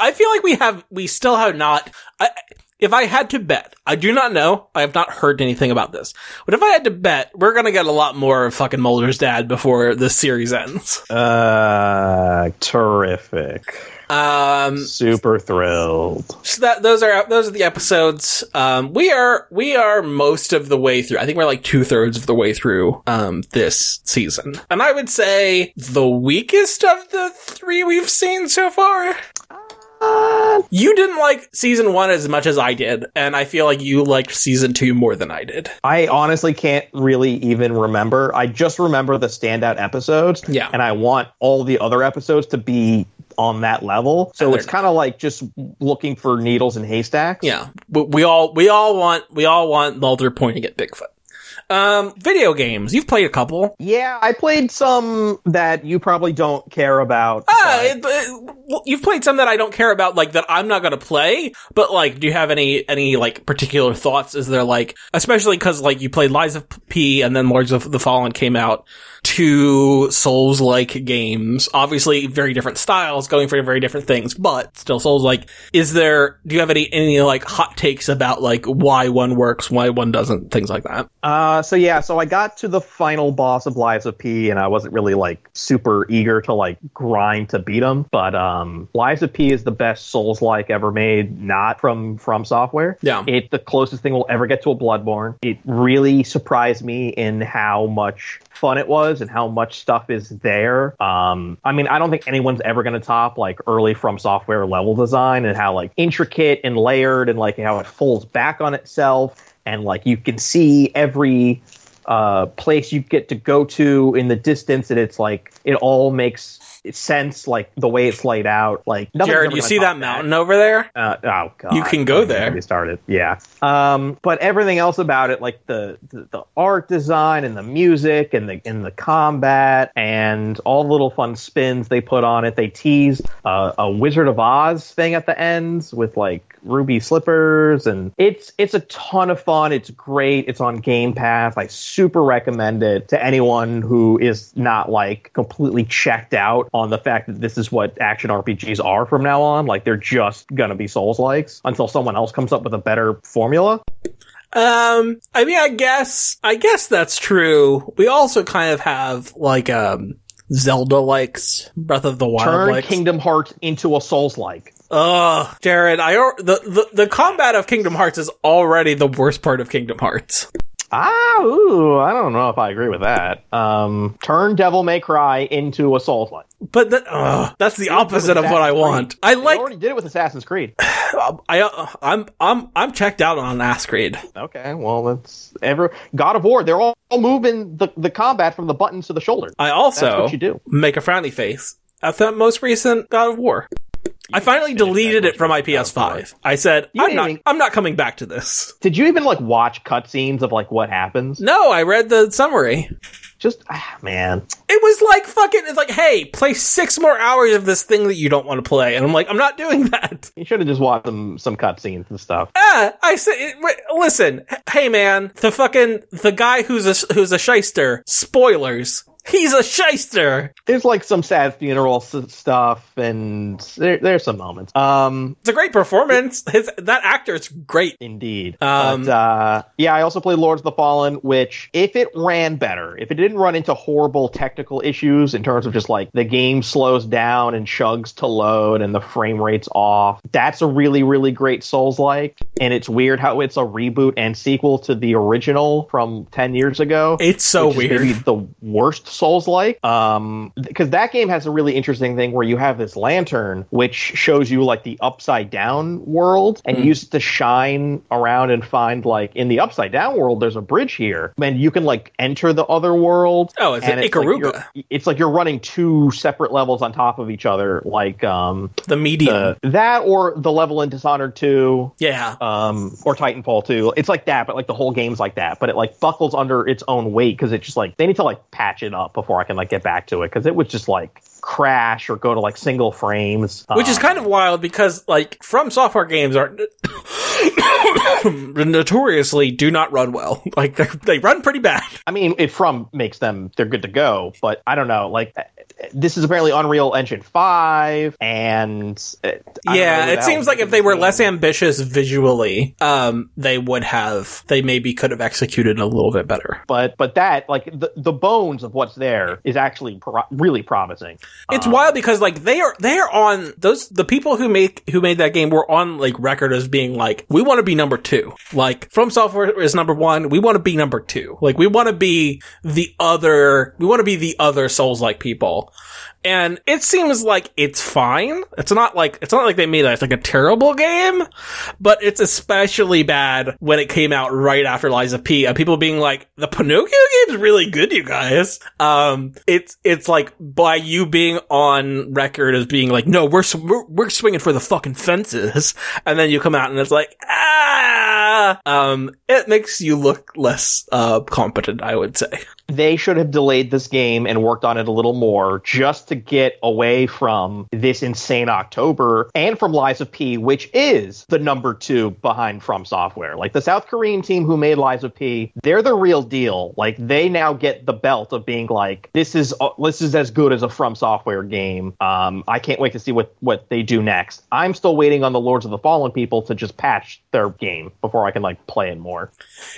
I feel like we have, we still have not, I, if I had to bet, I do not know, I have not heard anything about this, but if I had to bet, we're gonna get a lot more of fucking Mulder's dad before this series ends. [LAUGHS] Uh, terrific. Um, Super thrilled. so that, those are, those are the episodes. Um, we are, we are most of the way through. I think we're like two thirds of the way through, um, this season. And I would say the weakest of the three we've seen so far. Uh, You didn't like season one as much as I did, and I feel like you liked season two more than I did. I honestly can't really even remember. I just remember the standout episodes. Yeah. And I want all the other episodes to be on that level. So it's kind of like just looking for needles in haystacks. Yeah, we, we all we all want we all want Mulder pointing at Bigfoot. Um, video games. You've played a couple. Yeah, I played some that you probably don't care about. Ah, it- it- well, you've played some that I don't care about, like that I'm not gonna play. But like, do you have any any like particular thoughts? Is there like, especially because like you played Lies of P and then Lords of the Fallen came out, two Souls like games. Obviously, very different styles, going for very different things, but still Souls like. Is there? Do you have any any like hot takes about like why one works, why one doesn't, things like that? Uh, so yeah, so I got to the final boss of Lies of P, and I wasn't really like super eager to like grind to beat him. But um, Lies of P is the best Souls like ever made, not from From Software. Yeah. it's the closest thing we'll ever get to a Bloodborne. It really surprised me in how much fun it was and how much stuff is there. Um, I mean, I don't think anyone's ever going to top like early From Software level design and how like intricate and layered and like how it folds back on itself and like you can see every uh, place you get to go to in the distance and it's like it all makes sense like the way it's laid out like Jared, you see that mountain over there? uh, oh god, You can go there. me started, yeah. Um, but everything else about it, like the, the the art design and the music and the and the combat and all the little fun spins they put on it. They tease uh, a Wizard of Oz thing at the ends with like ruby slippers, and it's it's a ton of fun. It's great. It's on Game Pass. I super recommend it to anyone who is not like completely checked out on the fact that this is what action RPGs are from now on. Like they're just gonna be Souls likes until someone else comes up with a better formula. Um, I mean, I guess, I guess that's true. We also kind of have like, um, Zelda likes, Breath of the Wild Turn. Kingdom Hearts into a Souls like. Ugh, Jared, I, the, the, the combat of Kingdom Hearts is already the worst part of Kingdom Hearts. Ah, ooh, I don't know if I agree with that. Um, turn Devil May Cry into a Souls like. But that, ugh, that's the opposite of what I want. I They like, already did it with Assassin's Creed. [SIGHS] I, uh, I'm, I'm, I'm checked out on Assassin's Creed. Okay, well, that's ever God of War. They're all moving the, the combat from the buttons to the shoulder. I That's also what you do. make a frowny face at the most recent God of War. I finally deleted it from my PS5. I said, You I'm didn't even- I'm not coming back to this. Did you even like watch cutscenes of like what happens? No, I read the summary. Just ah, man, It was like fucking, it's like, hey, play six more hours of this thing that you don't want to play. And I'm like, I'm not doing [LAUGHS] that. you should have just watched some some cutscenes and stuff. Ah, I said, listen, hey man, the fucking, the guy who's a, who's a shyster, spoilers, he's a shyster. There's like some sad funeral s- stuff, and there, there's some moments. Um, It's a great performance. His, that is great. Indeed. Um, but, uh, yeah, I also played Lords of the Fallen, which, if it ran better, if it didn't run into horrible technical issues in terms of just like the game slows down and chugs to load and the frame rate's off, that's a really, really great Souls like. And it's weird how it's a reboot and sequel to the original from 10 years ago. It's so weird. the worst Souls like. Um, because that game has a really interesting thing where you have this lantern which shows you like the upside down world, and Hmm. you use it to shine around and find like in the upside down world. There's a bridge here, and you can like enter the other world. Oh, it's an like Ikaruga. you're- it's like you're running two separate levels on top of each other, like um The medium. uh, that or the level in Dishonored 2 yeah. um, or Titanfall 2. It's like that, but like the whole game's like that. But it like buckles under its own weight because it's just like they need to like patch it up before I can like get back to it because it would just like crash or go to like single frames. Which is Um, kind of wild because, like, from software games are [COUGHS] notoriously do not run well. [LAUGHS] Like, they they run pretty bad. I mean, it from makes them they're good to go, but I don't know. Like this is apparently Unreal Engine five, and uh, I don't know Yeah, it seems like if they were less ambitious visually, um, they would have, they maybe could have executed a little bit better. But but that like the the bones of what's there is actually pro- really promising. It's Um, wild because like they are they are on those the people who make who made that game were on like record as being like we want to be number two. Like From Software is number one, we want to be number two. Like we want to be the other we want to be the other Souls like people. And it seems like it's fine. It's not like it's not like they made it It's like a terrible game, but it's especially bad when it came out right after of P. And people being like, "The Pinocchio game's really good, you guys." Um, it's it's like by you being on record as being like, "No, we're we're, we're swinging for the fucking fences," and then you come out and it's like, ah, um, it makes you look less uh competent, I would say. They should have delayed this game and worked on it a little more just to get away from this insane October and from Lies of P, which is the number two behind From Software. Like the South Korean team who made Lies of P, they're the real deal. Like they now get the belt of being like, this is uh, this is as good as a From Software game. Um, I can't wait to see what what they do next. I'm still waiting on the Lords of the Fallen people to just patch their game before I can like play it more.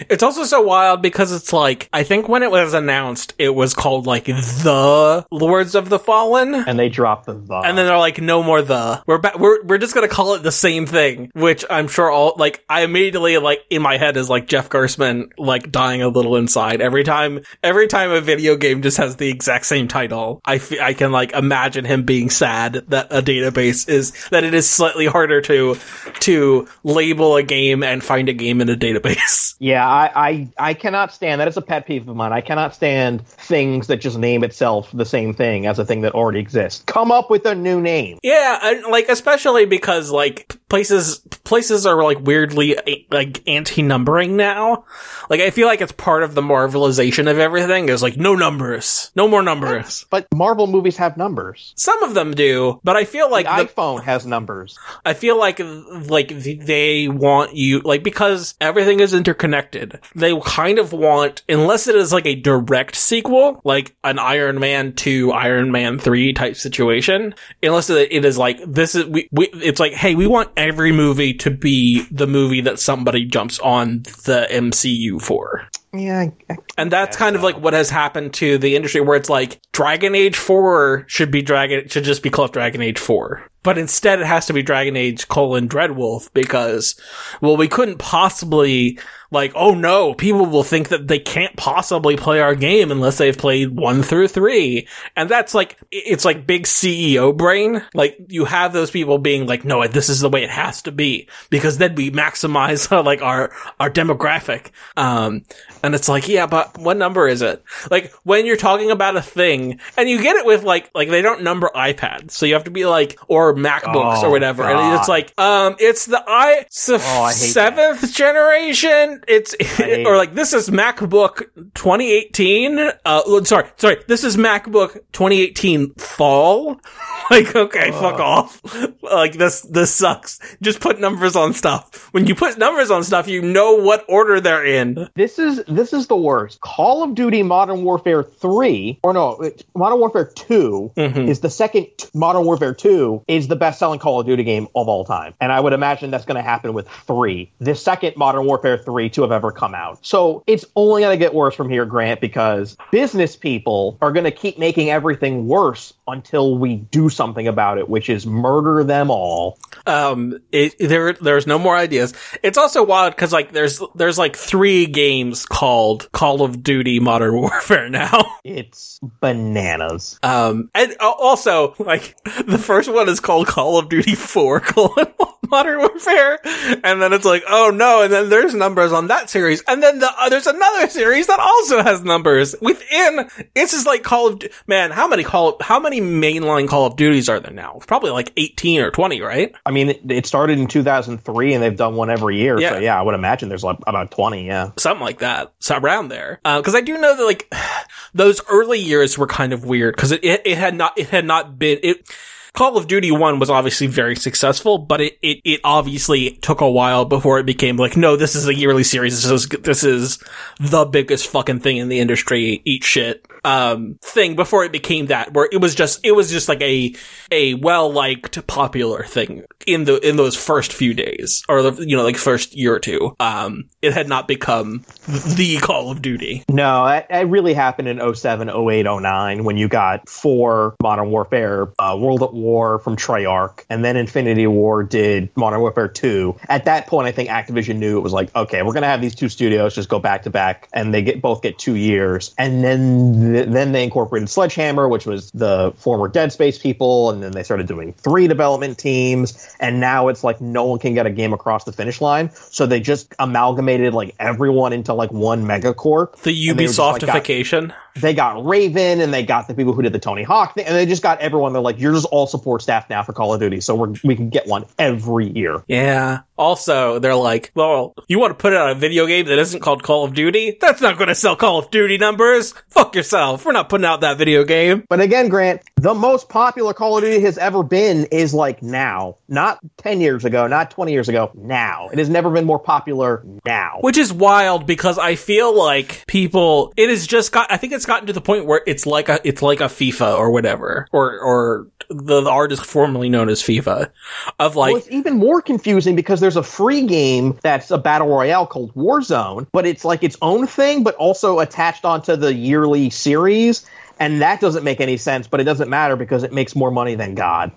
It's also so wild because it's like I think when it was announced, it was called like the Lords of the Fallen. And they dropped the the. And then they're like, no more the. We're ba- we're we're just gonna call it the same thing, which I'm sure all like I immediately like in my head is like Jeff Gerstmann like dying a little inside every time every time a video game just has the exact same title. I fe- I can like imagine him being sad that a database is that it is slightly harder to to label a game and find a game in a database. [LAUGHS] Yeah, I, I I cannot stand that. It's a pet peeve of mine. I cannot stand things that just name itself the same thing as a thing that already exists. Come up with a new name. Yeah, like especially because like places places are like weirdly like anti-numbering now. Like I feel like it's part of the marvelization of everything is like no numbers, no more numbers. But Marvel movies have numbers. Some of them do, but I feel like the the, iPhone has numbers. I feel like like they want you like because everything is interconnected. They kind of want unless it is like a direct sequel, like an Iron Man 2, Iron Man 3 type situation. Unless it is like this is we, we it's like hey, we want every movie to be the movie that somebody jumps on the MCU for. Yeah, I- I- And that's guess kind of like what has happened to the industry where it's like Dragon Age 4 should be Dragon should just be called Dragon Age 4. But instead it has to be Dragon Age colon Dreadwolf because well we couldn't possibly like, oh no, people will think that they can't possibly play our game unless they've played one through three. And that's like, it's like big CEO brain. Like you have those people being like, no, this is the way it has to be because then we maximize uh, [LAUGHS] like our, our demographic. Um, and it's like, yeah, but what number is it? Like when you're talking about a thing and you get it with like, like they don't number iPads. So you have to be like, or MacBooks Oh, or whatever. And it's like, um, it's the i, it's the Oh, I seventh generation. It's, [LAUGHS] or like this is MacBook 2018. Uh, sorry, sorry. This is MacBook 2018 fall. [LAUGHS] like, okay, fuck off. [LAUGHS] Like this, this sucks. Just put numbers on stuff. When you put numbers on stuff, you know what order they're in. This is this is the worst. Call of Duty Modern Warfare 3 or no, Modern Warfare 2 Mm-hmm. is the second Modern Warfare 2 is the best-selling Call of Duty game of all time. And I would imagine that's going to happen with 3. The second Modern Warfare 3 to have ever come out. So, it's only going to get worse from here, Grant, because business people are going to keep making everything worse until we do something about it, which is murder them all. Um, it, there, there's no more ideas. It's also wild because like there's, there's like three games called Call of Duty Modern [LAUGHS] Warfare now. It's bananas. Um, and uh, also, like, [LAUGHS] the first one is called Call of Duty 4 [LAUGHS] colon Modern Warfare. And then it's like, oh no, and then there's numbers on that series. And then the, uh, there's another series that also has numbers within, it's just like Call of, man, how many Call, how many mainline Call of Duties are there now? Probably like 18 or 20, right? I mean, it, it started in 2003 and they've done one every year. Yeah. So, yeah, I would imagine there's like about 20. Yeah. something like that, so around there. Because I do know that like [SIGHS] those early years were kind of weird because it, it it had not it had not been it. Call of Duty 1 was obviously very successful, but it, it, it obviously took a while before it became like, no, this is a yearly series. This is, this is the biggest fucking thing in the industry. Eat shit. Um, thing before it became that, where it was just, it was just like a, a well-liked, popular thing in the, in those first few days, or the, you know, like first year or two. Um, it had not become the Call of Duty. No, it, it really happened in 07, 08, 09 when you got four Modern Warfare, uh, World at War from Treyarch, and then Infinity Ward did Modern Warfare 2. At that point, I think Activision knew it was like, okay, we're going to have these two studios just go back to back, and they get both get two years. And then th- then they incorporated Sledgehammer, which was the former Dead Space people, and then they started doing three development teams, and now it's like no one can get a game across the finish line. So they just amalgamated like everyone into like one megacorp. The And they just, like, got- Ubisoftification. They got Raven and they got the people who did the Tony Hawk thing, and they just got everyone. They're like, you're just all support staff now for Call of Duty, so we're, we can get one every year. Yeah. Also, they're like, well, you want to put out a video game that isn't called Call of Duty? That's not going to sell Call of Duty numbers. Fuck yourself. We're not putting out that video game. But again, Grant, the most popular Call of Duty has ever been is like now, not 10 years ago, not 20 years ago, now. It has never been more popular now. Which is wild because I feel like people, it has just got, I think it's gotten to the point where it's like a, it's like a FIFA or whatever, or, or the, the artist formerly known as FIFA of like, well, it's even more confusing because there's a free game that's a battle royale called Warzone, but it's like its own thing, but also attached onto the yearly series. And that doesn't make any sense, but it doesn't matter because it makes more money than God.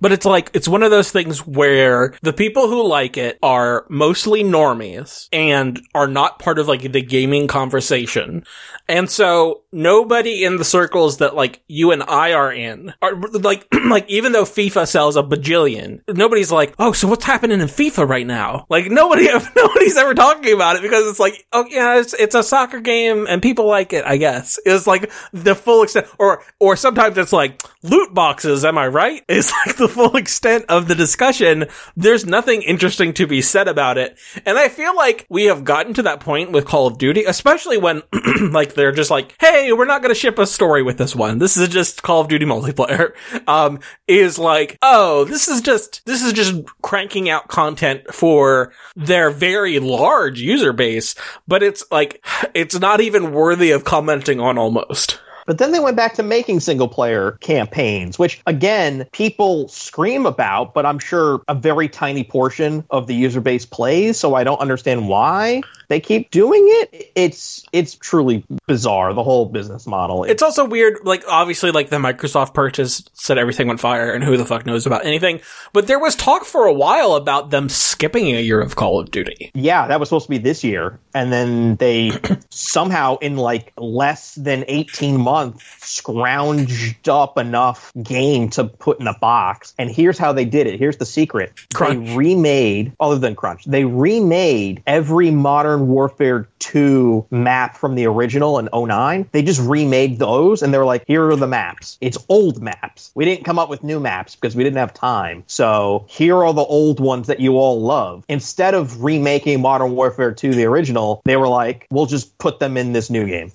But it's like, it's one of those things where the people who like it are mostly normies and are not part of like the gaming conversation. And so nobody in the circles that like you and I are in are like, [CLEARS THROAT] like even though FIFA sells a bajillion, nobody's like, oh, so what's happening in FIFA right now? Like nobody, [LAUGHS] nobody's ever talking about it because it's like, oh yeah, it's, it's a soccer game and people like it, I guess. It's like the full extent, or, or sometimes it's like loot boxes, am I right? [LAUGHS] It's like [LAUGHS] the full extent of the discussion. There's nothing interesting to be said about it. And I feel like we have gotten to that point with Call of Duty, especially when [CLEARS THROAT] like they're just like, hey, we're not going to ship a story with this one. This is just Call of Duty multiplayer. [LAUGHS] Um, is like, oh, this is just, this is just cranking out content for their very large user base, but it's like, [SIGHS] it's not even worthy of commenting on almost. But then they went back to making single player campaigns, which again, people scream about, but I'm sure a very tiny portion of the user base plays. So I don't understand why they keep doing it. It's it's truly bizarre the whole business model. It's also weird. Like obviously, like the Microsoft purchase said everything went fire, and who the fuck knows about anything. But there was talk for a while about them skipping a year of Call of Duty. yeah, that was supposed to be this year, and then they [CLEARS THROAT] somehow in like less than 18 months scrounged up enough game to put in a box. And here's how they did it. Here's the secret. Crunch. They remade, other than Crunch, they remade every Modern Warfare 2 map from the original in 09. They just remade those and they were like, here are the maps. It's old maps. We didn't come up with new maps because we didn't have time. So here are the old ones that you all love. Instead of remaking Modern Warfare 2 the original, they were like, we'll just put them in this new game.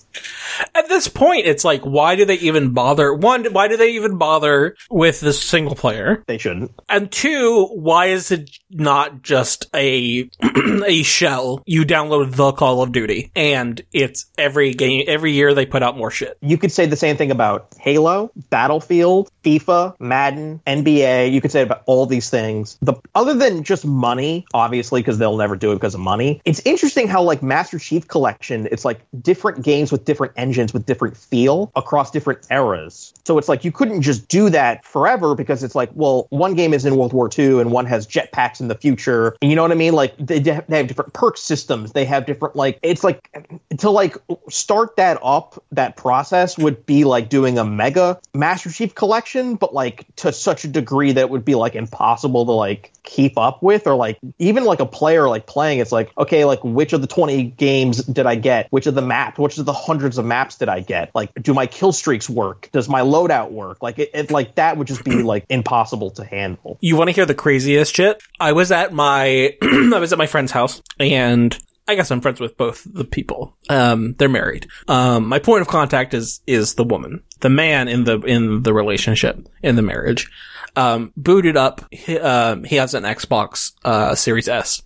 At this point, it's like, why do they even bother? One, why do they even bother with the single player? They shouldn't. And two, why is it not just a [CLEARS THROAT] a shell? You download the Call of Duty, and it's every game, every year they put out more shit. You could say the same thing about Halo, Battlefield, FIFA, Madden, NBA. You could say about all these things. The other than just money, obviously, because they'll never do it because of money. It's interesting how like Master Chief Collection, it's like different games with different engines with different feel across different eras. So it's like you couldn't just do that forever because it's like, well, one game is in World War II and one has jetpacks in the future. And you know what I mean? Like they, they have different perk systems. They have different like it's like to like start that up. That process would be like doing a mega Master Chief Collection, but like to such a degree that it would be like impossible to like keep up with or like even like a player like playing it's like okay like which of the 20 games did i get which of the maps which of the hundreds of maps did i get like do my kill streaks work does my loadout work like it, it like that would just be [CLEARS THROAT] like impossible to handle You want to hear the craziest shit? I was at my [CLEARS THROAT] I was at my friend's house and I guess I'm friends with both the people. Um, they're married. Um, my point of contact is is the woman, the man in the in the relationship in the marriage. Um, booted up. He, um, he has an Xbox uh, Series S.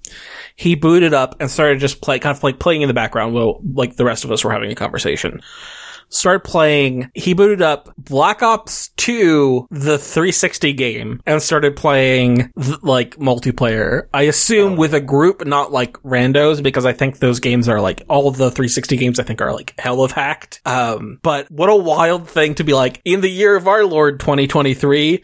He booted up and started just play, kind of like playing in the background while like the rest of us were having a conversation started playing, he booted up Black Ops 2, the 360 game, and started playing like multiplayer. I assume with a group, not like randos, because I think those games are like, all of the 360 games I think are like hell of hacked. Um, but what a wild thing to be like, in the year of our Lord 2023,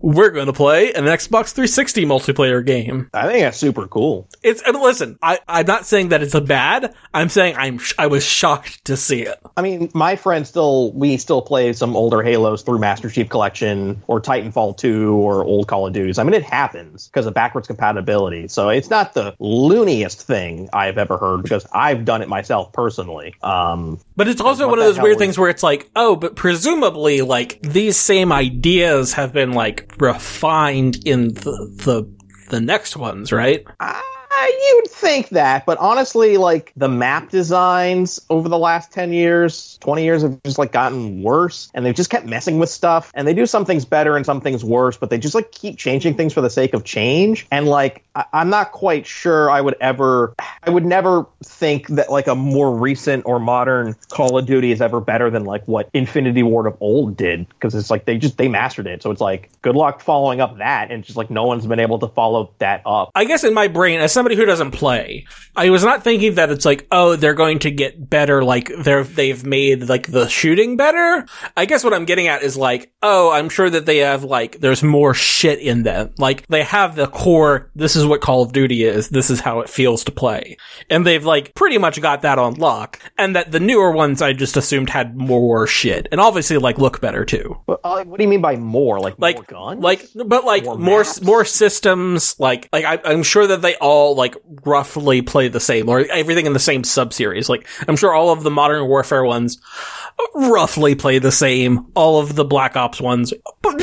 we're going to play an Xbox 360 multiplayer game. i think that's super cool It's, and listen, I, I'm not saying that it's a bad, I'm saying I'm, sh- I was shocked to see it. I mean, my friend still, we still play some older Halos through Master Chief Collection or Titanfall 2 or old Call of Duties. I mean, it happens because of backwards compatibility. So it's not the looniest thing I've ever heard because I've done it myself personally. Um, But it's also one of those weird things where it's like, oh, but presumably, like, these same ideas have been, like, refined in the, the, the next ones, right? I, you'd think that, but honestly, like the map designs over the last 10 years, 20 years have just like gotten worse and they've just kept messing with stuff and they do some things better and some things worse, but they just like keep changing things for the sake of change. And like, I, I'm not quite sure I would ever, I would never think that like a more recent or modern Call of Duty is ever better than like what Infinity Ward of old did because it's like they just, they mastered it. So it's like, good luck following up that. And just like no one's been able to follow that up. I guess in my brain, as somebody who doesn't play, I was not thinking that it's like, oh, they're going to get better, like they're they've made like the shooting better. I guess what I'm getting at is like, oh, I'm sure that they have like there's more shit in them. Like they have the core. This is what Call of Duty is. This is how it feels to play, and they've like pretty much got that on lock. And that the newer ones I just assumed had more shit, and obviously like look better too. But, uh, what do you mean by more? Like, like more guns? like but like More more more systems like like I, i'm sure that they all like roughly play the same or everything in the same sub-series. Like i'm sure all of the modern warfare ones roughly play the same all of the black ops ones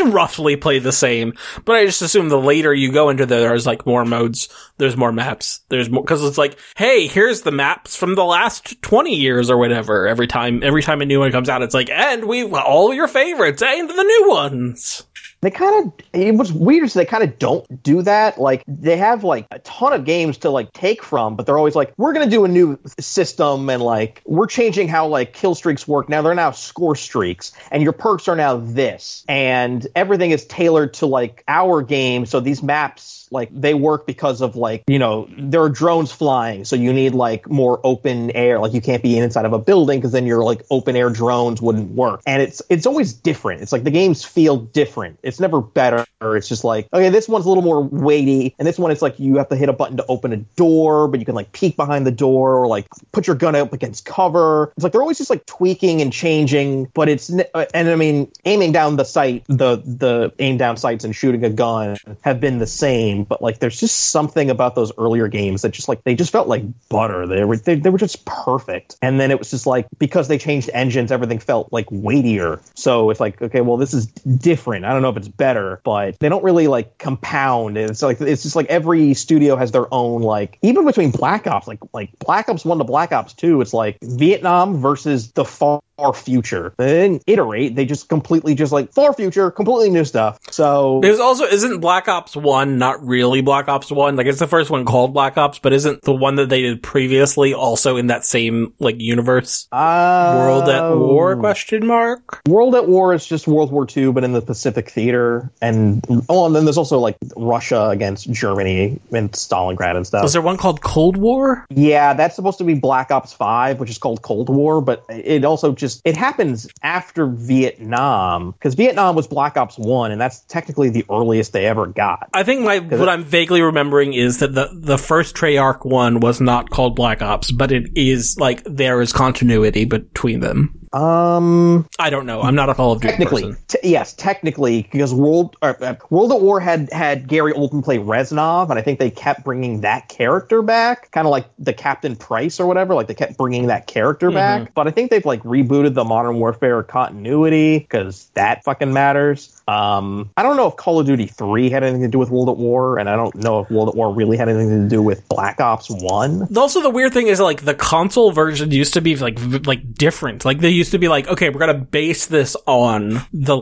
roughly play the same but i just assume the later you go into there, there's like more modes there's more maps there's more because it's like hey here's the maps from the last 20 years or whatever. Every time every time a new one comes out it's like and we all your favorites and the new ones they kind of it was weird. So they kind of don't do that. Like they have like a ton of games to like take from, but they're always like, we're gonna do a new system and like we're changing how like kill streaks work. Now they're now score streaks, and your perks are now this, and everything is tailored to like our game. So these maps like they work because of like you know there are drones flying so you need like more open air. Like you can't be inside of a building because then your like open air drones wouldn't work. And it's it's always different. It's like the games feel different. It's never better. It's just like okay this one's a little more weighty and this one it's like you have to hit a button to open a door but you can like peek behind the door or like put your gun up against cover. It's like they're always just like tweaking and changing but it's uh, and i mean aiming down the sight the the aim down sights and shooting a gun have been the same but like there's just something about those earlier games that just like they just felt like butter. They were they, they were just perfect. And then it was just like because they changed engines, everything felt like weightier. So it's like okay, well this is different. I don't know if it's better, but they don't really like compound. And it's like it's just like every studio has their own like even between Black Ops, like like Black Ops One to Black Ops Two, it's like Vietnam versus the far far future. They didn't iterate. They just completely just like far future, completely new stuff. So there's also isn't Black Ops One not really Black Ops One? Like it's the first one called Black Ops, but isn't the one that they did previously also in that same like universe? Uh, World at War? Question mark. World at War is just World War Two, but in the Pacific theater, and oh, and then there's also like Russia against Germany and Stalingrad and stuff. Was there one called Cold War? Yeah, that's supposed to be Black Ops Five, which is called Cold War, but it also just it happens after Vietnam because Vietnam was Black Ops One, and that's technically the earliest they ever got. I think my what I'm vaguely remembering is that the the first Treyarch one was not called Black Ops, but it is like there is continuity between them. Um, I don't know. I'm not a Call of Duty technically, t- yes, technically, because World uh, uh, World at War had had Gary Oldman play Reznov, and I think they kept bringing that character back, kind of like the Captain Price or whatever. Like they kept bringing that character mm-hmm. back, but I think they've like rebooted the Modern Warfare continuity because that fucking matters. Um, I don't know if Call of Duty 3 had anything to do with World at War, and I don't know if World at War really had anything to do with Black Ops 1. Also, the weird thing is, like, the console version used to be, like, v- like, different. Like, they used to be like, okay, we're gonna base this on the,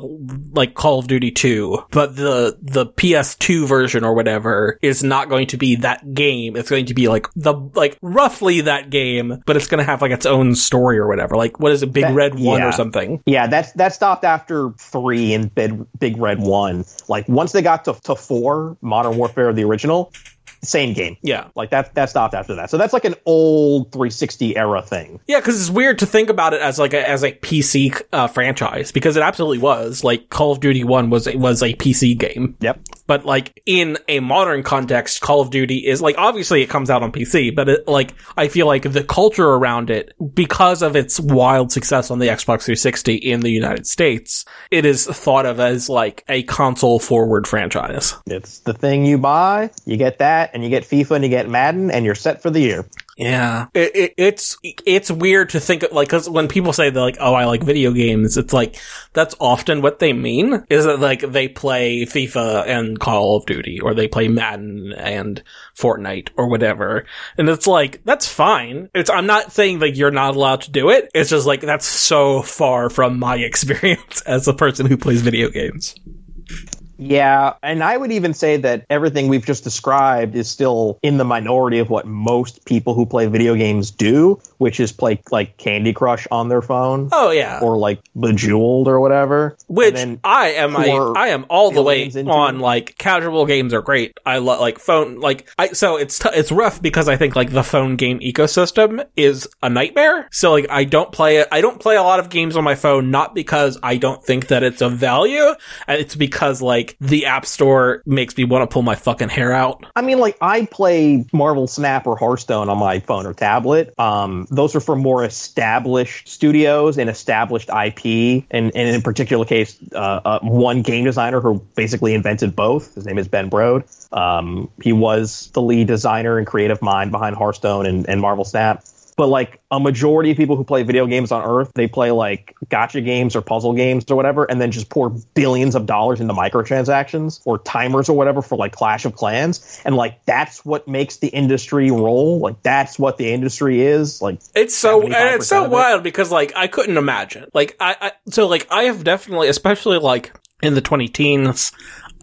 like, Call of Duty 2, but the, the PS2 version or whatever is not going to be that game. It's going to be, like, the, like, roughly that game, but it's gonna have, like, its own story or whatever. Like, what is it, Big that, Red 1 yeah. or something? Yeah, that's, that stopped after 3 and Big Big Red One. Like once they got to, to four, Modern Warfare, the original, same game. Yeah. Like that that stopped after that. So that's like an old 360 era thing. Yeah, cuz it's weird to think about it as like a as a PC uh, franchise because it absolutely was. Like Call of Duty 1 was was a PC game. Yep. But like in a modern context, Call of Duty is like obviously it comes out on PC, but it, like I feel like the culture around it because of its wild success on the Xbox 360 in the United States, it is thought of as like a console forward franchise. It's the thing you buy, you get that and you get FIFA and you get Madden and you're set for the year. Yeah, it, it, it's it's weird to think of, like because when people say they're like, "Oh, I like video games," it's like that's often what they mean is that like they play FIFA and Call of Duty or they play Madden and Fortnite or whatever, and it's like that's fine. It's I'm not saying like you're not allowed to do it. It's just like that's so far from my [LAUGHS] experience as a person who plays video games. Yeah, and I would even say that everything we've just described is still in the minority of what most people who play video games do, which is play like Candy Crush on their phone. Oh yeah, or like Bejeweled or whatever. Which I am, I, I am all the way on. Like casual games are great. I love like phone, like I. So it's t- it's rough because I think like the phone game ecosystem is a nightmare. So like I don't play it. I don't play a lot of games on my phone, not because I don't think that it's of value. Uh, it's because like the App Store makes me want to pull my fucking hair out. I mean, like I play Marvel Snap or Hearthstone on my phone or tablet. Um, those are for more established studios and established IP, and, and in particular case, uh, uh, one game designer who basically invented both. His name is Ben Brode. Um, he was the lead designer and creative mind behind Hearthstone and, and Marvel Snap but like a majority of people who play video games on Earth, they play like gacha games or puzzle games or whatever, and then just pour billions of dollars into microtransactions or timers or whatever for like Clash of Clans, and like that's what makes the industry roll. Like that's what the industry is. Like it's so and it's so wild because like I couldn't imagine. Like I, I so like I have definitely, especially like in the 20 teens,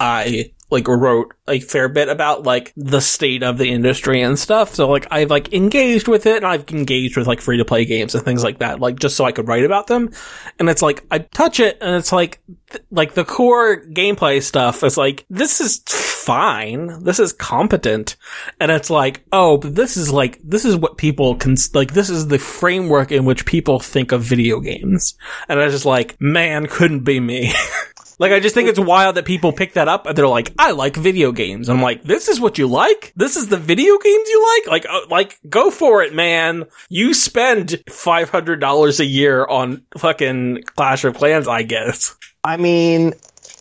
I like wrote a fair bit about like the state of the industry and stuff. So like I've like engaged with it and I've engaged with like free to play games and things like that, like just so I could write about them. And it's like I touch it and it's like th- like the core gameplay stuff is like this is fine. This is competent. And it's like, oh, but this is like this is what people can like this is the framework in which people think of video games. And I was just like, man, couldn't be me. [LAUGHS] Like, I just think it's wild that people pick that up and they're like, I like video games. I'm like, this is what you like? This is the video games you like? Like, uh, like, go for it, man. You spend $500 a year on fucking Clash of Clans, I guess. I mean,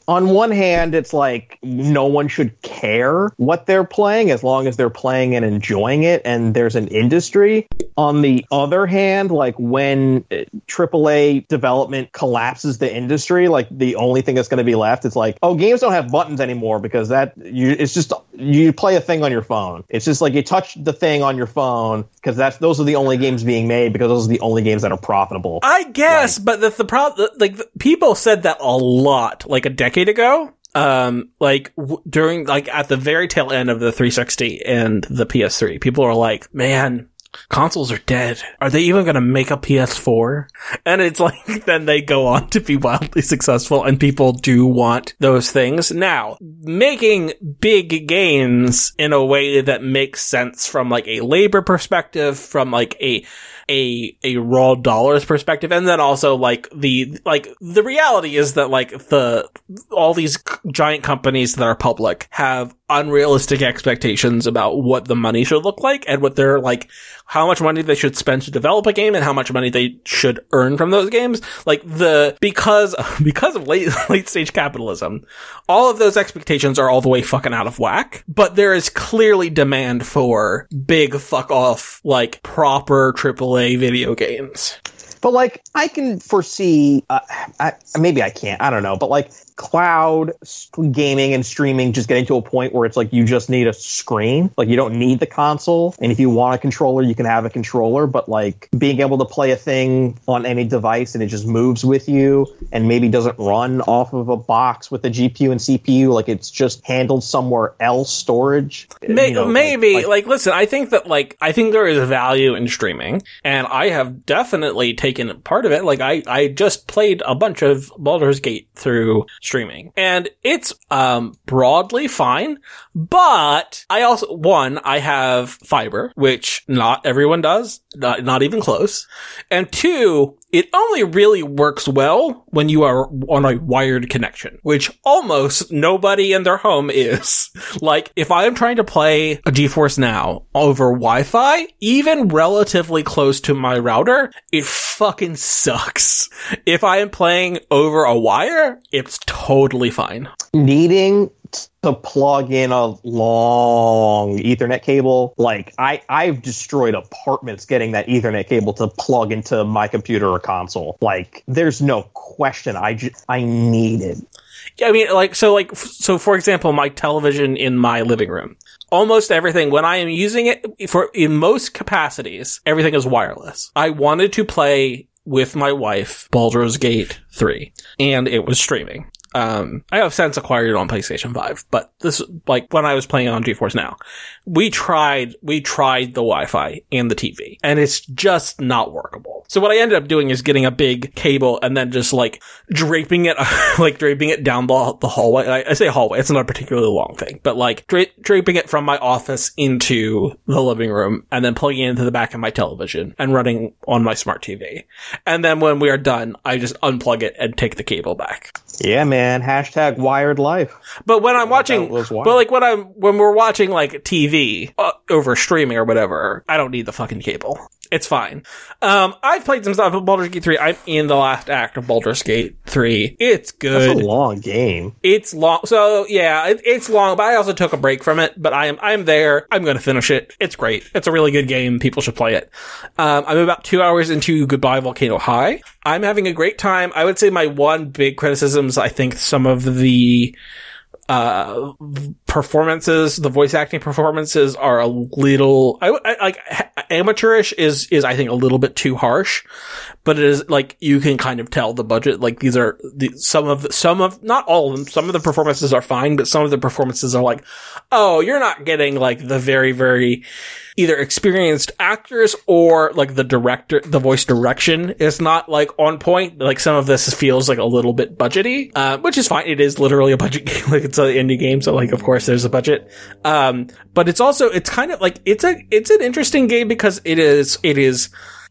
on one hand, it's like no one should care what they're playing as long as they're playing and enjoying it, and there's an industry. On the other hand, like when uh, AAA development collapses the industry, like the only thing that's going to be left is like, oh, games don't have buttons anymore because that you it's just you play a thing on your phone. It's just like you touch the thing on your phone because that's those are the only games being made because those are the only games that are profitable. I guess, but the, the problem, like, the, people said that a lot, like a decade ago. Um, like w- during, like at the very tail end of the 360 and the PS3, people are like, man, consoles are dead. Are they even going to make a PS4? And it's [LAUGHS] like, then they go on to be wildly successful and people do want those things. Now, making big games in a way that makes sense from like a labor perspective, from like a, a, a raw dollars perspective. And then also like the, like the reality is that like the, all these giant companies that are public have unrealistic expectations about what the money should look like and what they're like, how much money they should spend to develop a game and how much money they should earn from those games. Like the, because, [LAUGHS] because of late, [LAUGHS] late stage capitalism, all of those expectations are all the way fucking out of whack, but there is clearly demand for big fuck off, like proper AAA video games. But like, I can foresee. Uh, I, maybe I can't. I don't know. But like, cloud gaming and streaming just getting to a point where it's like you just need a screen. Like you don't need the console. And if you want a controller, you can have a controller. But like being able to play a thing on any device and it just moves with you and maybe doesn't run off of a box with a GPU and CPU, like it's just handled somewhere else storage. May- you know, maybe like, like, listen, I think that like I think there is value in streaming, and I have definitely taken part of it. Like I I just played a bunch of Baldur's Gate through streaming, and it's um broadly fine. But I also one I have fiber, which not everyone does, not not even close, and two it only really works well when you are on a wired connection, which almost nobody in their home is. [LAUGHS] Like, if I am trying to play a GeForce Now over Wi-Fi, even relatively close to my router, it fucking sucks. If I am playing over a wire, it's totally fine. needing to plug in a long ethernet cable. Like i i've destroyed apartments getting that ethernet cable to plug into my computer or console. Like there's no question. I need it. Yeah, I mean, like, so, like, so for example, my television in my living room, almost everything, when I am using it for, in most capacities, everything is wireless. I wanted to play with my wife Baldur's Gate 3, and it was streaming. Um, I have since acquired it on PlayStation 5, but this, like, when I was playing on GeForce Now, we tried, we tried the Wi-Fi and the TV, and it's just not workable. So what I ended up doing is getting a big cable and then just like draping it, [LAUGHS] like draping it down the, the hallway. I, I say hallway, it's not a particularly long thing, but like dra- draping it from my office into the living room and then plugging it into the back of my television and running on my smart TV. And then when we are done, I just unplug it and take the cable back. yeah man hashtag wired life But when I'm watching, but like when I'm when we're watching like TV uh, over streaming or whatever, I don't need the fucking cable. It's fine. Um, I've played some stuff with Baldur's Gate 3. I'm in the last act of Baldur's Gate 3. It's that's good. a long game It's long. So yeah, it, it's long, but I also took a break from it. But I am, I'm there. I'm going to finish it. It's great. It's a really good game. People should play it. Um, I'm about two hours into Goodbye Volcano High. I'm having a great time. I would say my one big criticism is I think some of the, uh, performances, the voice acting performances are a little, I, I like, amateurish is is I think a little bit too harsh, but it is like you can kind of tell the budget. Like these are the, some of the, some of not all of them. Some of the performances are fine, but some of the performances are like, oh, you're not getting like the very very either experienced actors or like the director, the voice direction is not like on point. Like some of this feels like a little bit budgety, uh, which is fine. It is literally a budget [LAUGHS] game. like it's an indie game. So like, of course there's a budget. Um, but it's also, it's kind of like, it's a, it's an interesting game because it is, it is,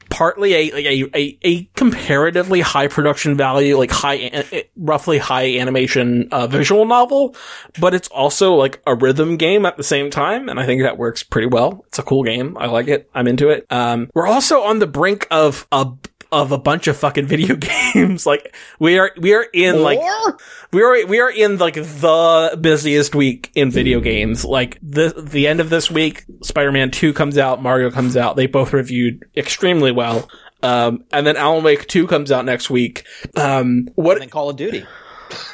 partly a, a, a, a comparatively high production value, like high, roughly high animation, uh, visual novel, but it's also like a rhythm game at the same time. And I think that works pretty well. It's a cool game. I like it. I'm into it. Um, we're also on the brink of a of a bunch of fucking video [LAUGHS] games. like we are, we are in like, we are, we are in like the busiest week in video games. Like the, the end of this week, Spider-Man 2 comes out, Mario comes out. They both reviewed extremely well. Um, and then Alan Wake 2 comes out next week. Um, what? And then Call of Duty. [LAUGHS]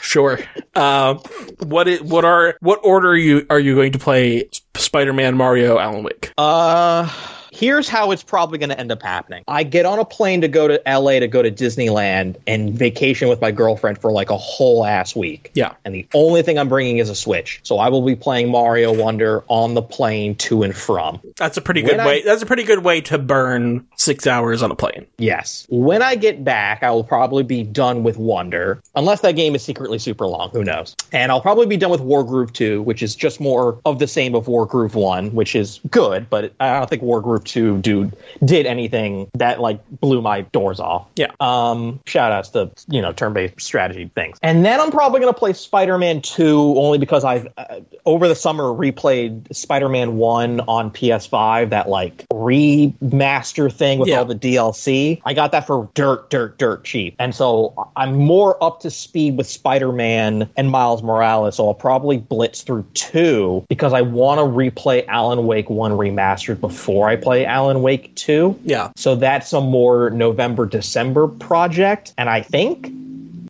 Sure. Uh, what it, what are, what order are you, are you going to play Spider-Man, Mario, Alan Wake? Uh, here's how it's probably going to end up happening. I get on a plane to go to LA to go to Disneyland and vacation with my girlfriend for like a whole ass week. Yeah. And the only thing I'm bringing is a Switch. So I will be playing Mario Wonder on the plane to and from. That's a pretty good when way. I, that's a pretty good way to burn 6 hours on a plane. Yes. When I get back, I will probably be done with Wonder, unless that game is secretly super long, who knows. And I'll probably be done with War Wargroove 2, which is just more of the same of War Wargroove 1, which is good, but I don't think War Wargroove 2 do did anything that like blew my doors off. Yeah. Um, shout outs to, you know, turn based strategy things. And then I'm probably going to play Spider Man 2 only because I've uh, over the summer replayed Spider Man 1 on PS5, that like remaster thing with yeah. all the DLC. I got that for dirt, dirt, dirt cheap. And so I'm more up to speed with Spider Man and Miles Morales. So I'll probably blitz through 2 because I want to replay Alan Wake 1 remastered before I play Alan Wake 2. Yeah. So that's a more November, December project. And I think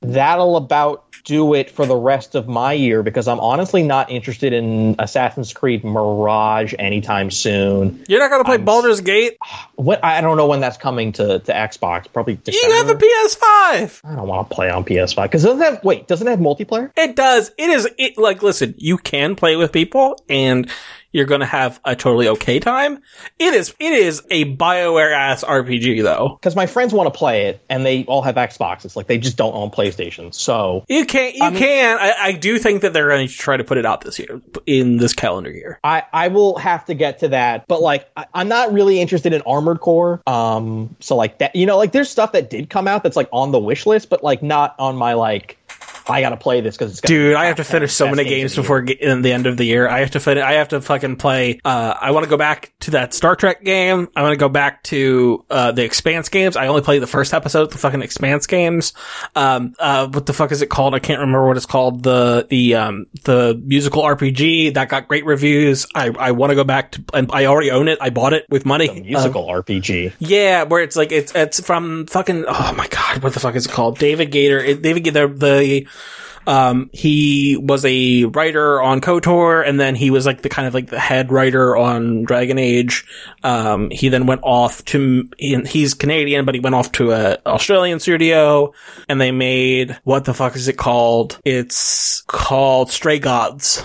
that'll about do it for the rest of my year because I'm honestly not interested in Assassin's Creed Mirage anytime soon. You're not going to play I'm, Baldur's Gate? [SIGHS] What I don't know when that's coming to, to Xbox. Probably December. You have a PS5. I don't want to play on PS5 because doesn't have wait doesn't it have multiplayer? It does. It is it like listen. You can play with people and you're going to have a totally okay time. It is, it is a Bioware ass RPG though. Because my friends want to play it and they all have Xboxes. Like they just don't own PlayStation. So you can, you I mean, can. I, I, do think that they're going to try to put it out this year in this calendar year. I, I will have to get to that, but like I, am not really interested in Armored Core. Um, so like that, you know, like there's stuff that did come out that's like on the wish list, but like not on my like I gotta play this because it's dude. I have to finish so many games before in the end of the year. I have to finish. I have to fucking play. Uh, I want to go back to that Star Trek game. I want to go back to uh, the Expanse games. I only played the first episode of the fucking Expanse games. Um, uh, what the fuck is it called? I can't remember what it's called. The the um the musical RPG that got great reviews. I I want to go back to and I already own it. I bought it with money. The musical um, RPG. Yeah, where it's like it's it's from fucking oh my god, what the fuck is it called? David Gator. It, David Gaider the um, he was a writer on KOTOR, and then he was like the kind of like the head writer on Dragon Age. Um, he then went off to, he's Canadian, but he went off to a Australian studio, and they made, what the fuck is it called? It's called Stray Gods.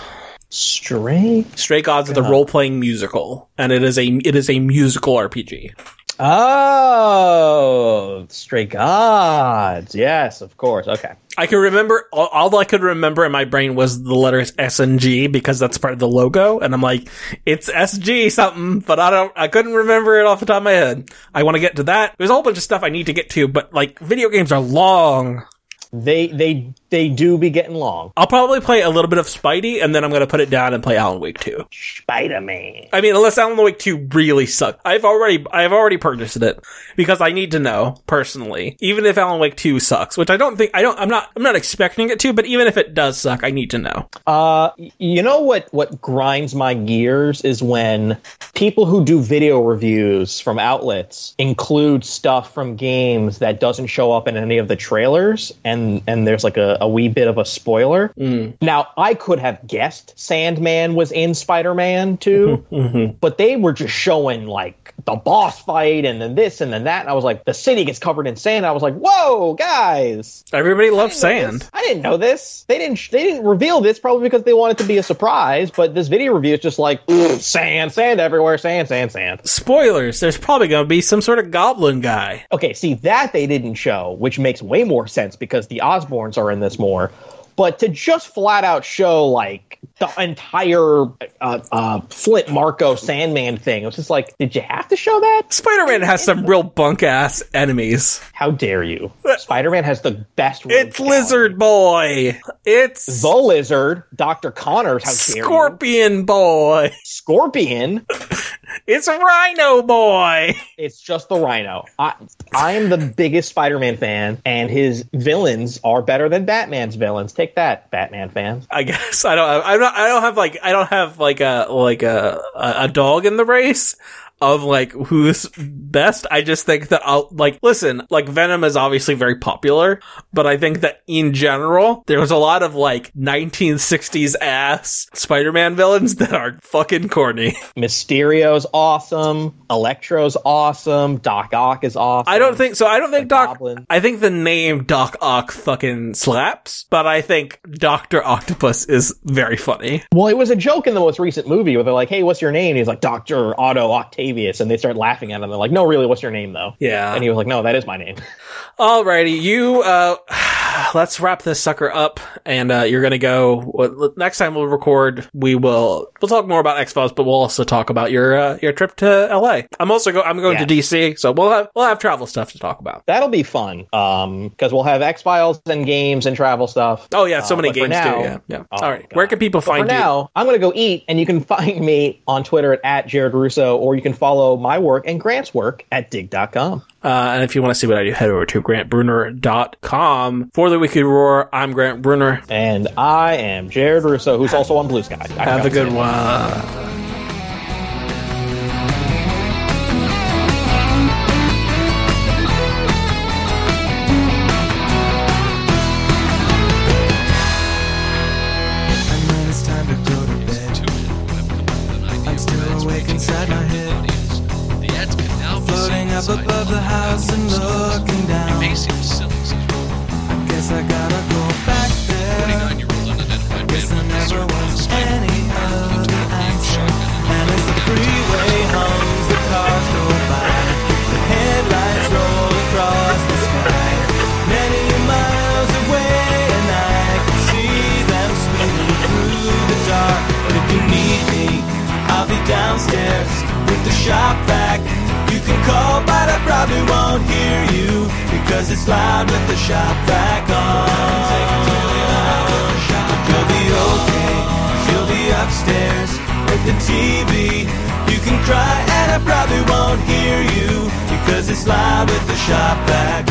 Stray Stray Gods is the role playing musical, and it is a it is a musical RPG. Oh, Stray Gods. Yes, of course. Okay. I can remember all, all, I could remember in my brain was the letters S and G because that's part of the logo, and I'm like, it's SG something, but I don't, I couldn't remember it off the top of my head. I want to get to that. There's a whole bunch of stuff I need to get to, but like, video games are long. They they they do be getting long. I'll probably play a little bit of Spidey, and then I'm going to put it down and play Alan Wake 2. Spider Man. I mean, unless Alan Wake 2 really sucks. I've already, I've already purchased it because I need to know personally, even if Alan Wake 2 sucks, which I don't think, I don't, I'm not, I'm not expecting it to, but even if it does suck, I need to know. Uh, you know what, what grinds my gears is when people who do video reviews from outlets include stuff from games that doesn't show up in any of the trailers, and, and there's like a, a, a wee bit of a spoiler. Mm-hmm. Now, I could have guessed Sandman was in Spider Man too, mm-hmm. Mm-hmm. but they were just showing like the boss fight and then this and then that. And I was like, the city gets covered in sand. I was like, whoa, guys. Everybody loves I sand. this. I didn't know this. They didn't. They didn't reveal this probably because they wanted to be a surprise. But this video review is just like "Ugh, sand, sand everywhere, sand, sand, sand. Spoilers. There's probably going to be some sort of goblin guy. Okay, see that they didn't show, which makes way more sense because the Osborns are in this more. But to just flat out show like the entire uh, uh, Flint Marko Sandman thing, it was just like, did you have to show that? Spider-Man has some real bunk ass enemies. How dare you? Spider Man has the best. It's. Lizard Boy. It's The Lizard, Doctor Connors. How dare you? Scorpion Boy. Scorpion. [LAUGHS] It's Rhino Boy. It's just the Rhino. I I am the biggest Spider-Man fan, and his villains are better than Batman's villains. Take that, Batman fans. I guess I don't. I'm not. I don't have like. I don't have like a like a a dog in the race of like who's best. I just think that I'll like listen. Like Venom is obviously very popular, but I think that in general there was a lot of like 1960s ass Spider-Man villains that are fucking corny. [LAUGHS] Mysterio's awesome. Electro's awesome. Doc Ock is awesome. I don't think so. I don't think The Doc. Goblin. I think the name Doc Ock fucking slaps, but I think Doctor Octopus is very funny. Well, it was a joke in the most recent movie where they're like, "Hey, what's your name?" And he's like, "Doctor Otto Octavius," and they start laughing at him. They're like, "No, really, what's your name though?" Yeah. And he was like, "No, that is my name." Alrighty, you. uh [SIGHS] Let's wrap this sucker up, and uh you're gonna go. What, next time we'll record, we will we'll talk more about X Files, but we'll also talk about your uh, your trip to L.A. I'm also go. I'm going to DC, so we'll have we'll have travel stuff to talk about. That'll be fun. Um, because we'll have X Files and games and travel stuff. Oh yeah, so Uh, many games now- too. Yeah, yeah. Oh, All right, God. where can people But find for you? now, I'm to go eat, and you can [LAUGHS] find me on Twitter at, at Jared Russo, or you can follow my work and Grant's work at dig.com. Uh, and if you want to see what I do, head over to grantbrunner.com. For the Weekly Roar, I'm Grant Brunner. And I am Jared Russo, who's also on Blue Sky. I Have a good one. Probably won't hear you because it's loud with the shop vac on. You'll be okay, you'll be upstairs with the TV. You can cry, and I probably won't hear you because it's loud with the shop vac